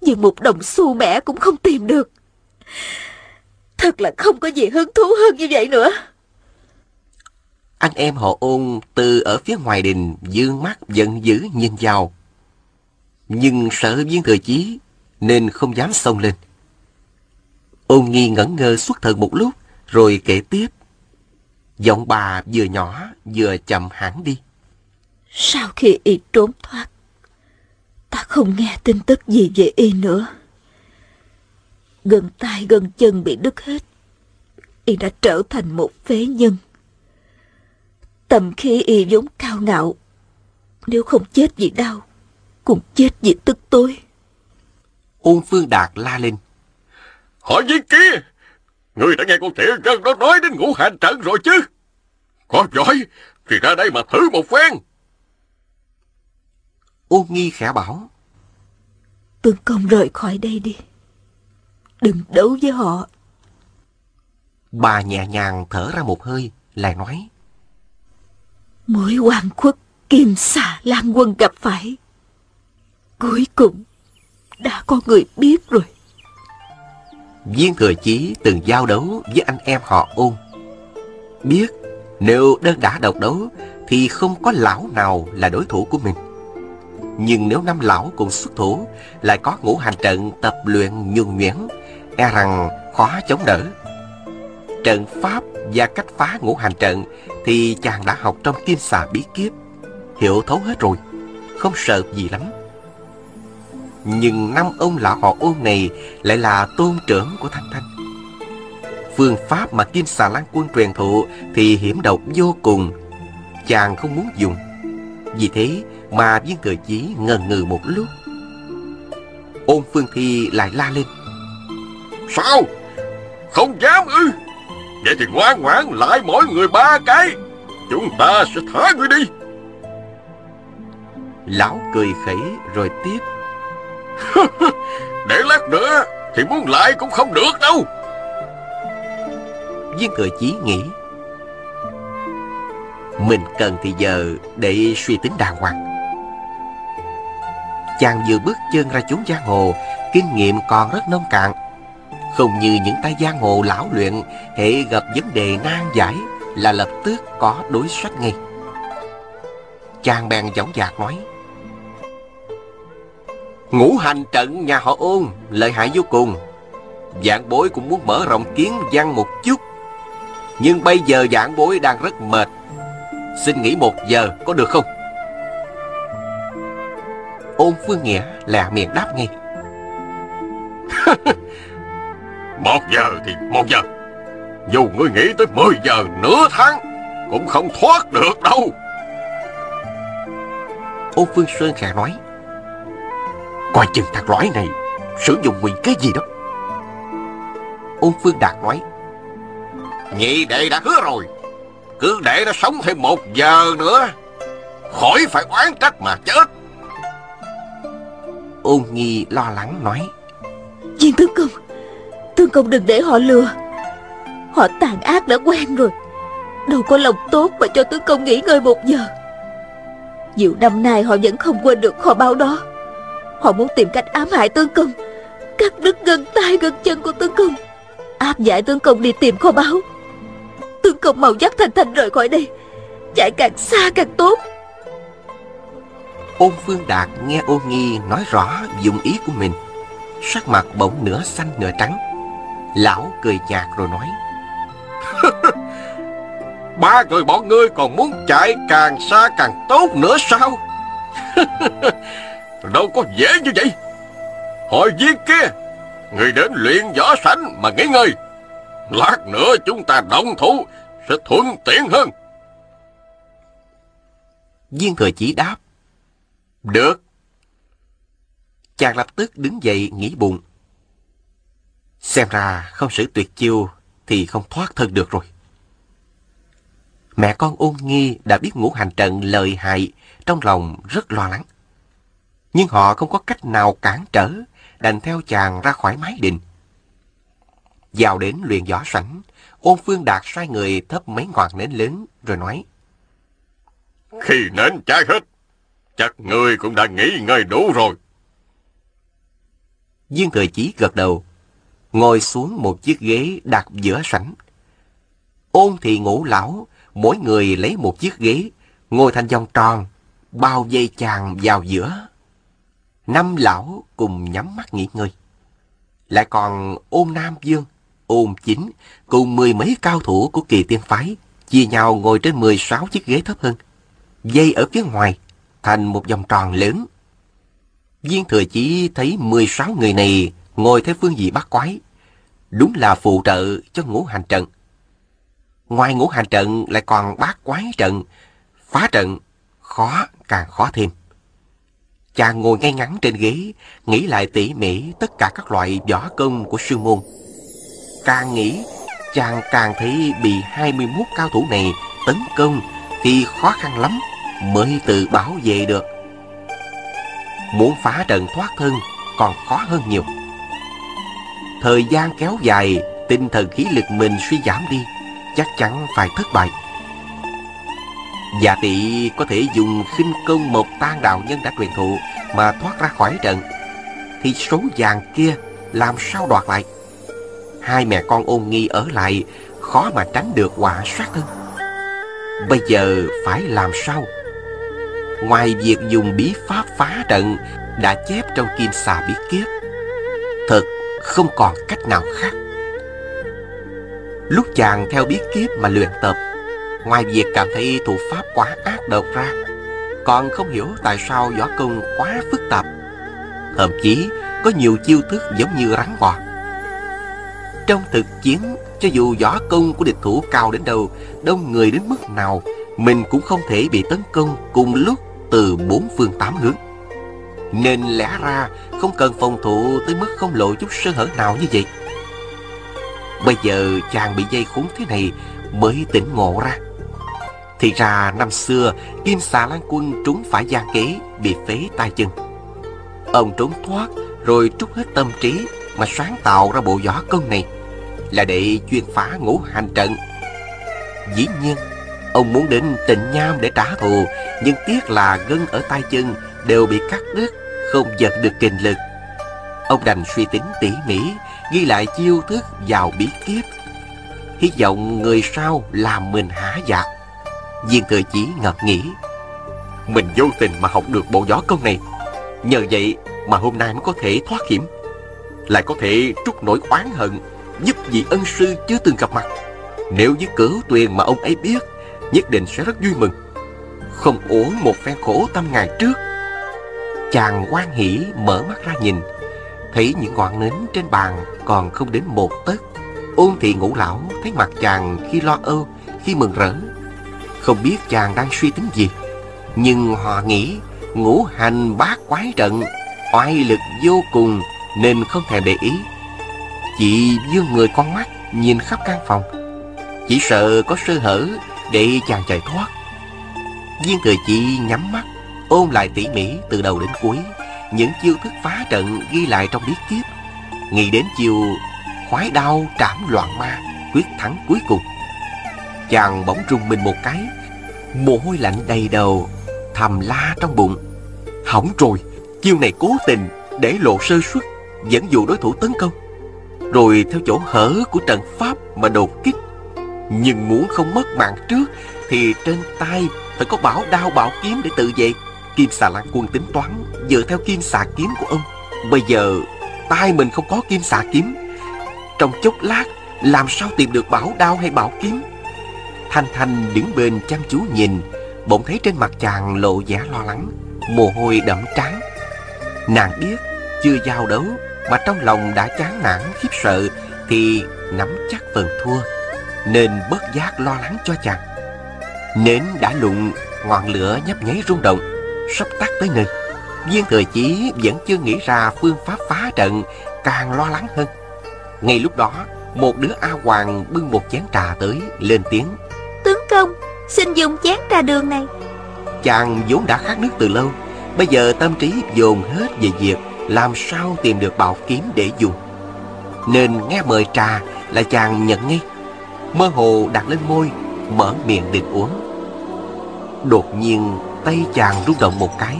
Nhưng một đồng xu mẻ cũng không tìm được. Thật là không có gì hứng thú hơn như vậy nữa. Anh em họ ôn từ ở phía ngoài đình dương mắt giận dữ nhìn vào. Nhưng sợ viên thừa chí nên không dám xông lên. Ôn nghi ngẩn ngơ suốt thần một lúc rồi kể tiếp. Giọng bà vừa nhỏ vừa chậm hẳn đi. Sau khi y trốn thoát Ta không nghe tin tức gì về y nữa Gần tay gần chân bị đứt hết y đã trở thành một phế nhân. tầm khi y vốn cao ngạo, nếu không chết vì đau, cũng chết vì tức tối. Ôn Phương Đạt la lên. Hỏi gì kia? Người đã nghe con tiểu nhân đó nói đến ngũ hành trận rồi chứ? Có giỏi thì ra đây mà thử một phen. Ôn Nghi khẽ bảo. Tương công rời khỏi đây đi. Đừng đấu với họ. Bà nhẹ nhàng thở ra một hơi, lại nói. Mỗi hoàng khuất kim xà lan quân gặp phải. Cuối cùng, đã có người biết rồi. Viên Thừa Chí từng giao đấu với anh em họ ôn. Biết nếu đơn đã độc đấu thì không có lão nào là đối thủ của mình. Nhưng nếu năm lão cùng xuất thủ lại có ngũ hành trận tập luyện nhuần nhuyễn, e rằng khó chống đỡ. Trận pháp và cách phá ngũ hành trận thì chàng đã học trong kim xà bí kiếp, hiểu thấu hết rồi, không sợ gì lắm. Nhưng năm ông lão họ ôn này lại là tôn trưởng của Thanh Thanh. Phương pháp mà Kim Xà Lan Quân truyền thụ thì hiểm độc vô cùng. Chàng không muốn dùng. Vì thế mà viên thừa chí ngần ngừ một lúc. Ôn Phương Thi lại la lên. Sao? Không dám ư? Vậy thì ngoan ngoãn lại mỗi người ba cái. Chúng ta sẽ thả người đi. Lão cười khẩy rồi tiếp. <laughs> Để lát nữa thì muốn lại cũng không được đâu. Viên thừa chí nghĩ. Mình cần thì giờ để suy tính đàng hoàng. Chàng vừa bước chân ra chốn giang hồ, kinh nghiệm còn rất nông cạn. Không như những tay giang hồ lão luyện, hệ gặp vấn đề nan giải là lập tức có đối sách ngay. Chàng bèn dõng dạc nói. Ngũ hành trận nhà họ ôn lợi hại vô cùng. Dạng bối cũng muốn mở rộng kiến văn một chút. Nhưng bây giờ dạng bối đang rất mệt. Xin nghỉ một giờ có được không? Ôn Phương Nghĩa lẹ miệng đáp ngay. <laughs> Một giờ thì một giờ. Dù ngươi nghĩ tới mười giờ nửa tháng Cũng không thoát được đâu. Ôn Phương Sơn khẽ nói Coi chừng thằng lõi này Sử dụng ngụy cái gì đó. Ôn Phương Đạt nói Nhị đệ đã hứa rồi. Cứ để nó sống thêm một giờ nữa Khỏi phải oán trách mà chết. Ôn Nghi lo lắng nói Viên tướng công Tướng công đừng để họ lừa. Họ tàn ác đã quen rồi. Đâu có lòng tốt mà cho tướng công nghỉ ngơi một giờ. Nhiều năm nay họ vẫn không quên được kho báu đó Họ muốn tìm cách ám hại tướng công. Cắt đứt gân tay gân chân của tướng công. Áp giải tướng công đi tìm kho báu. Tướng công mau dắt Thanh Thanh rời khỏi đây. Chạy càng xa càng tốt. Ôn Phương Đạt nghe Ôn Nghi nói rõ dụng ý của mình. Sắc mặt bỗng nửa xanh nửa trắng. Lão cười nhạt rồi nói, <laughs> Ba người bọn ngươi còn muốn chạy càng xa càng tốt nữa sao? <laughs> Đâu có dễ như vậy. Hồi viên kia Người đến luyện võ sảnh mà nghỉ ngơi. Lát nữa chúng ta động thủ Sẽ thuận tiện hơn. Viên thừa chỉ đáp. Được. Chàng lập tức đứng dậy nghĩ bụng Xem ra không sử tuyệt chiêu Thì không thoát thân được rồi. Mẹ con ôn nghi đã biết ngũ hành trận lợi hại Trong lòng rất lo lắng nhưng họ không có cách nào cản trở, đành theo chàng ra khỏi mái đình. Vào đến luyện võ sảnh, ôn phương đạt sai người thấp mấy ngọn nến lớn, rồi nói. Khi nến cháy hết, chắc người cũng đã nghỉ ngơi đủ rồi. Viên thời chí gật đầu, ngồi xuống một chiếc ghế đặt giữa sảnh. Ôn thì ngủ lão, mỗi người lấy một chiếc ghế, ngồi thành vòng tròn, bao vây chàng vào giữa năm lão cùng nhắm mắt nghỉ ngơi. Lại còn ôn Nam Dương, ôn Chính cùng mười mấy cao thủ của kỳ tiên phái chia nhau ngồi trên 16 chiếc ghế thấp hơn, dây ở phía ngoài thành một vòng tròn lớn. Viên thừa chỉ thấy 16 người này ngồi theo phương vị bát quái, đúng là phụ trợ cho ngũ hành trận. Ngoài ngũ hành trận lại còn bát quái trận. Phá trận khó càng khó thêm. Chàng ngồi ngay ngắn trên ghế, nghĩ lại tỉ mỉ tất cả các loại võ công của sư môn. Càng nghĩ, chàng càng thấy bị 21 cao thủ này tấn công thì khó khăn lắm mới tự bảo vệ được. Muốn phá trận thoát thân còn khó hơn nhiều. Thời gian kéo dài, tinh thần khí lực mình suy giảm đi, chắc chắn phải thất bại. Giả tỷ có thể dùng khinh công một tan đạo nhân đã truyền thụ mà thoát ra khỏi trận, thì số vàng kia làm sao đoạt lại? Hai mẹ con ôn nghi ở lại, khó mà tránh được quả sát thân. Bây giờ phải làm sao? Ngoài việc dùng bí pháp phá trận đã chép trong kim xà bí kiếp, thật không còn cách nào khác. Lúc chàng theo bí kiếp mà luyện tập, ngoài việc cảm thấy thủ pháp quá ác độc ra, còn không hiểu tại sao võ công quá phức tạp. Thậm chí có nhiều chiêu thức giống như rắn bò. Trong thực chiến, cho dù võ công của địch thủ cao đến đâu, đông người đến mức nào, mình cũng không thể bị tấn công cùng lúc từ bốn phương tám hướng. Nên lẽ ra không cần phòng thủ tới mức không lộ chút sơ hở nào như vậy. Bây giờ chàng bị dây khốn thế này mới tỉnh ngộ ra. Thì ra năm xưa, Kim xà lan quân trúng phải gian kế, Bị phế tay chân. Ông trốn thoát, rồi trút hết tâm trí Mà sáng tạo ra bộ võ công này, Là để chuyên phá ngũ hành trận. Dĩ nhiên, Ông muốn đến tịnh nham để trả thù, Nhưng tiếc là gân ở tay chân Đều bị cắt đứt, Không giật được kinh lực. Ông đành suy tính tỉ mỉ, Ghi lại chiêu thức vào bí kiếp Hy vọng người sau làm mình hả dạ. Viên thừa chí ngập nghĩ. Mình vô tình mà học được bộ gió công này. Nhờ vậy mà hôm nay mới có thể thoát hiểm. Lại có thể trút nỗi oán hận Giúp vị ân sư chưa từng gặp mặt. Nếu với cửu tuyền mà ông ấy biết Nhất định sẽ rất vui mừng. Không uổng một phen khổ tâm ngày trước. Chàng quan hỷ mở mắt ra nhìn. Thấy những ngọn nến trên bàn còn không đến một tấc. Ôn thị ngũ lão thấy mặt chàng khi lo âu, khi mừng rỡ không biết chàng đang suy tính gì. Nhưng họ nghĩ ngũ hành bát quái trận, Oai lực vô cùng Nên không thèm để ý. Chị dương người con mắt Nhìn khắp căn phòng. Chỉ sợ có sơ hở Để chàng chạy thoát. Viên thời chị nhắm mắt, Ôm lại tỉ mỉ từ đầu đến cuối. Những chiêu thức phá trận ghi lại trong bí kiếp Nghĩ đến chiều khoái đau trảm loạn ma, Quyết thắng cuối cùng. Chàng bỗng rung mình một cái. Mồ hôi lạnh đầy đầu, Thầm la trong bụng. Hỏng rồi, Chiêu này cố tình để lộ sơ suất, Dẫn dụ đối thủ tấn công. Rồi theo chỗ hở của trận pháp mà đột kích. Nhưng muốn không mất mạng trước, Thì trên tay phải có bảo đao bảo kiếm để tự vệ. Kim xà lan quân tính toán, Dựa theo kim xà kiếm của ông. Bây giờ, tay mình không có kim xà kiếm. Trong chốc lát, Làm sao tìm được bảo đao hay bảo kiếm? Thanh Thanh đứng bên chăm chú nhìn, Bỗng thấy trên mặt chàng lộ vẻ lo lắng, Mồ hôi đẫm trán. Nàng biết chưa giao đấu Mà trong lòng đã chán nản khiếp sợ Thì nắm chắc phần thua, Nên bất giác lo lắng cho chàng. Nến đã lụng, Ngọn lửa nhấp nháy rung động, Sắp tắt tới nơi. Viên thời chí vẫn chưa nghĩ ra phương pháp phá trận, Càng lo lắng hơn. Ngay lúc đó, Một đứa A Hoàng bưng một chén trà tới, Lên tiếng. Tướng công, Xin dùng chén trà đường này. Chàng vốn đã khát nước từ lâu, Bây giờ tâm trí dồn hết về việc Làm sao tìm được bảo kiếm để dùng. Nên nghe mời trà Là chàng nhận ngay. Mơ hồ đặt lên môi, Mở miệng định uống. Đột nhiên, tay chàng rung động một cái,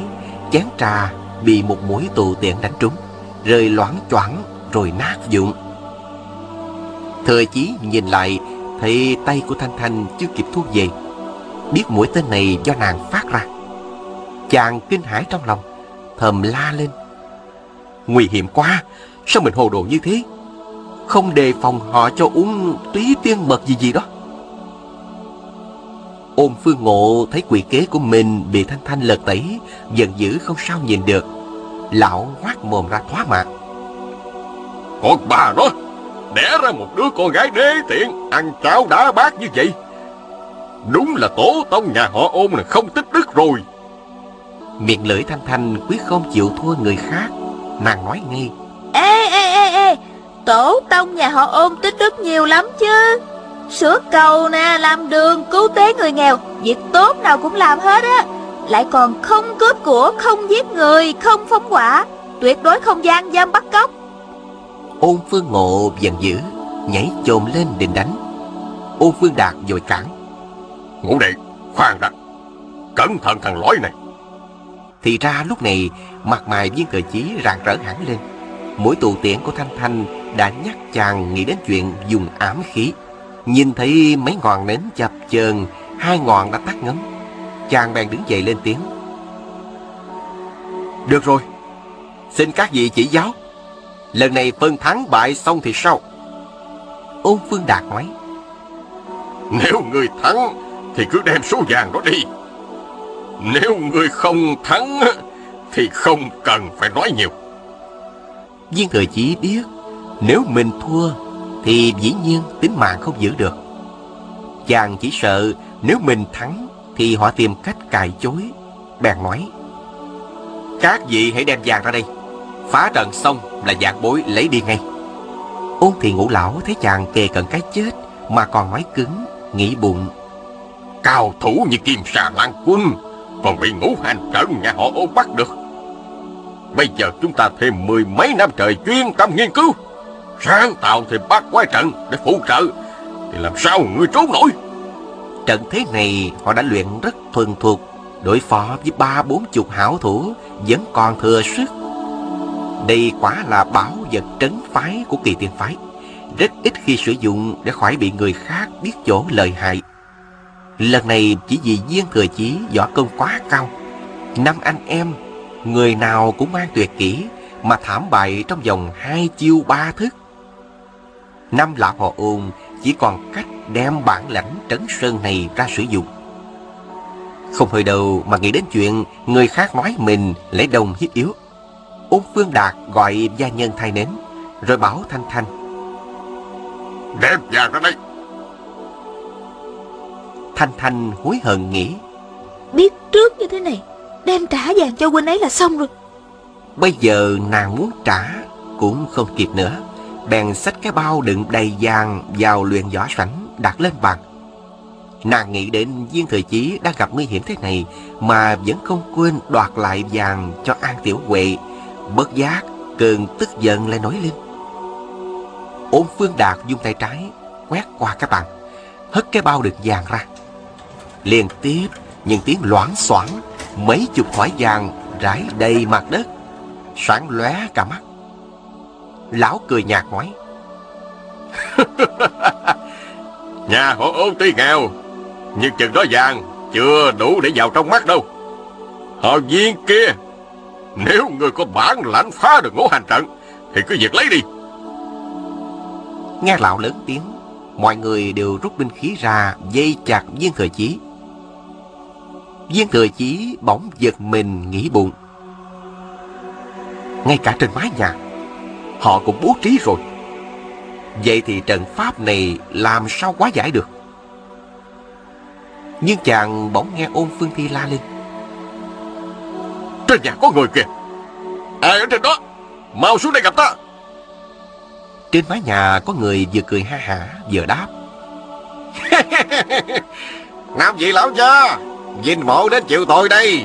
Chén trà bị một mũi tù tiện đánh trúng, Rơi loãng choảng rồi nát dụng Thời chí nhìn lại Thấy tay của Thanh Thanh chưa kịp thu về, Biết mũi tên này do nàng phát ra. Chàng kinh hãi trong lòng, Thầm la lên. Nguy hiểm quá, Sao mình hồ đồ như thế? Không đề phòng họ cho uống túy tiên mật gì gì đó. Ôn phương ngộ thấy quỷ kế của mình Bị Thanh Thanh lật tẩy, Giận dữ không sao nhìn được. Lão ngoác mồm ra thoá mạng Con bà đó Đẻ ra một đứa con gái đế tiện Ăn cháo đá bát như vậy. Đúng là tổ tông nhà họ ôn là không tích đức rồi. Miệng lưỡi Thanh Thanh quyết không chịu thua người khác Nàng nói ngay. Ê ê ê ê Tổ tông nhà họ ôn tích đức nhiều lắm chứ. Sửa cầu nè Làm đường cứu tế người nghèo Việc tốt nào cũng làm hết á. Lại còn không cướp của Không giết người Không phóng quả Tuyệt đối không gian giam bắt cóc Ôn Phương Ngộ giận dữ Nhảy chồm lên định đánh. Ôn Phương Đạt vội cản. Ngũ đệ khoan đã. Cẩn thận thằng lõi này. Thì ra lúc này Mặt mày viên cờ chí rạng rỡ hẳn lên. Mỗi tù tiễn của Thanh Thanh Đã nhắc chàng nghĩ đến chuyện dùng ám khí. Nhìn thấy mấy ngọn nến chập chờn Hai ngọn đã tắt ngấm. Chàng bèn đứng dậy lên tiếng. Được rồi. Xin các vị chỉ giáo Lần này phân thắng bại xong thì sao? Ôn Phương Đạt nói. Nếu người thắng Thì cứ đem số vàng đó đi. Nếu người không thắng Thì không cần phải nói nhiều. Viên thừa chỉ biết Nếu mình thua Thì dĩ nhiên tính mạng không giữ được. Chàng chỉ sợ Nếu mình thắng Thì họ tìm cách cài chối Bèn nói. Các vị hãy đem vàng ra đây Phá trận xong là dạng bối lấy đi ngay. Ôn thì ngũ lão thấy chàng kề cận cái chết Mà còn nói cứng Nghĩ bụng. Cao thủ như kim xà lan quân Còn bị ngũ hành trận nhà họ ôn bắt được. Bây giờ chúng ta thêm mười mấy năm trời chuyên tâm nghiên cứu Sáng tạo thêm bát quái trận để phụ trợ Thì làm sao người trốn nổi? Trận thế này họ đã luyện rất thuần thục Đối phó với ba bốn chục hảo thủ Vẫn còn thừa sức đây quả là bảo vật trấn phái của kỳ tiên phái Rất ít khi sử dụng để khỏi bị người khác biết chỗ lời hại Lần này chỉ vì viên thừa chí, võ công quá cao Năm anh em, Người nào cũng mang tuyệt kỹ Mà thảm bại trong vòng hai chiêu ba thức Năm lão họ ôn chỉ còn cách đem bản lãnh trấn sơn này ra sử dụng. Không hơi đầu mà nghĩ đến chuyện người khác nói mình lấy đồng hiếp yếu. Ôn Phương Đạt gọi gia nhân thay nến, rồi bảo Thanh Thanh. Đem vàng ra đây. Thanh Thanh hối hận nghĩ. Biết trước như thế này Đem trả vàng cho huynh ấy là xong rồi Bây giờ nàng muốn trả cũng không kịp nữa. Bèn xách cái bao đựng đầy vàng vào luyện võ sảnh đặt lên bàn. Nàng nghĩ đến viên thời chí đang gặp nguy hiểm thế này mà vẫn không quên đoạt lại vàng cho An Tiểu Huệ. Bất giác, cơn tức giận lại nổi lên. Ôn Phương Đạt dùng tay trái, quét qua cái bàn, hất cái bao đựng vàng ra. Liên tiếp, những tiếng loảng xoảng, mấy chục thỏi vàng rải đầy mặt đất, sáng lóe cả mắt. Lão cười nhạt nói. <laughs> Nhà họ ôn tuy nghèo Nhưng chừng đó vàng Chưa đủ để vào trong mắt đâu Họ viên kia nếu người có bản lãnh phá được ngũ hành trận, Thì cứ việc lấy đi. Nghe lão lớn tiếng, Mọi người đều rút binh khí ra, Dây chặt viên thừa chí. Viên thừa chí bỗng giật mình nghĩ bụng. Ngay cả trên mái nhà, Họ cũng bố trí rồi. Vậy thì trận pháp này làm sao quá giải được? Nhưng chàng bỗng nghe ôn phương thi la lên. Trên nhà có người kìa Ai ở trên đó Mau xuống đây gặp ta Trên mái nhà có người vừa cười ha hả vừa đáp <laughs> Nam vị lão gia Vinh mộ đến chịu tội đây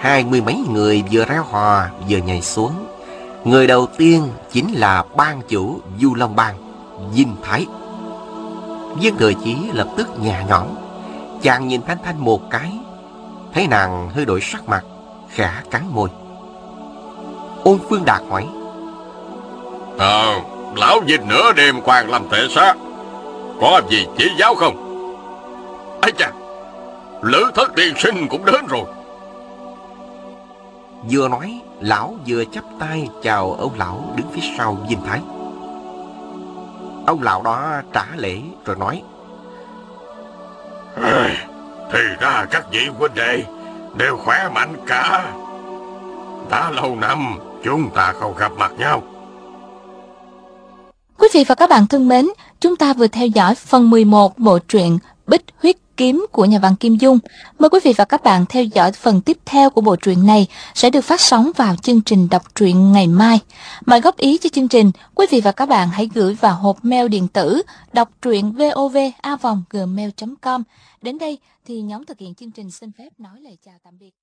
Hai mươi mấy người vừa reo hò vừa nhảy xuống Người đầu tiên chính là ban chủ Du Long Bang, Dinh Thái. Viên thừa chí lập tức nhà nhõm. Chàng nhìn Thanh Thanh một cái. Thấy nàng hơi đổi sắc mặt, khẽ cắn môi. Ôn Phương Đạt hỏi. Ờ, lão Vinh nửa đêm quan làm thể xác. Có gì chỉ giáo không? ấy chà, lữ thất tiên sinh cũng đến rồi. Vừa nói, lão vừa chắp tay chào ông lão đứng phía sau Dinh Thái. Ông lão đó trả lễ rồi nói. Thì ra các vị huynh đệ đều khỏe mạnh cả. Đã lâu năm chúng ta không gặp mặt nhau. Quý vị và các bạn thân mến, chúng ta vừa theo dõi phần 11 bộ truyện Bích Huyết Kiếm của nhà văn Kim Dung. Mời quý vị và các bạn theo dõi phần tiếp theo của bộ truyện này sẽ được phát sóng vào chương trình đọc truyện ngày mai. mời góp ý cho chương trình, quý vị và các bạn hãy gửi vào hộp mail điện tử đọc truyện vovavonggmail.com. Đến đây thì nhóm thực hiện chương trình xin phép nói lời chào tạm biệt.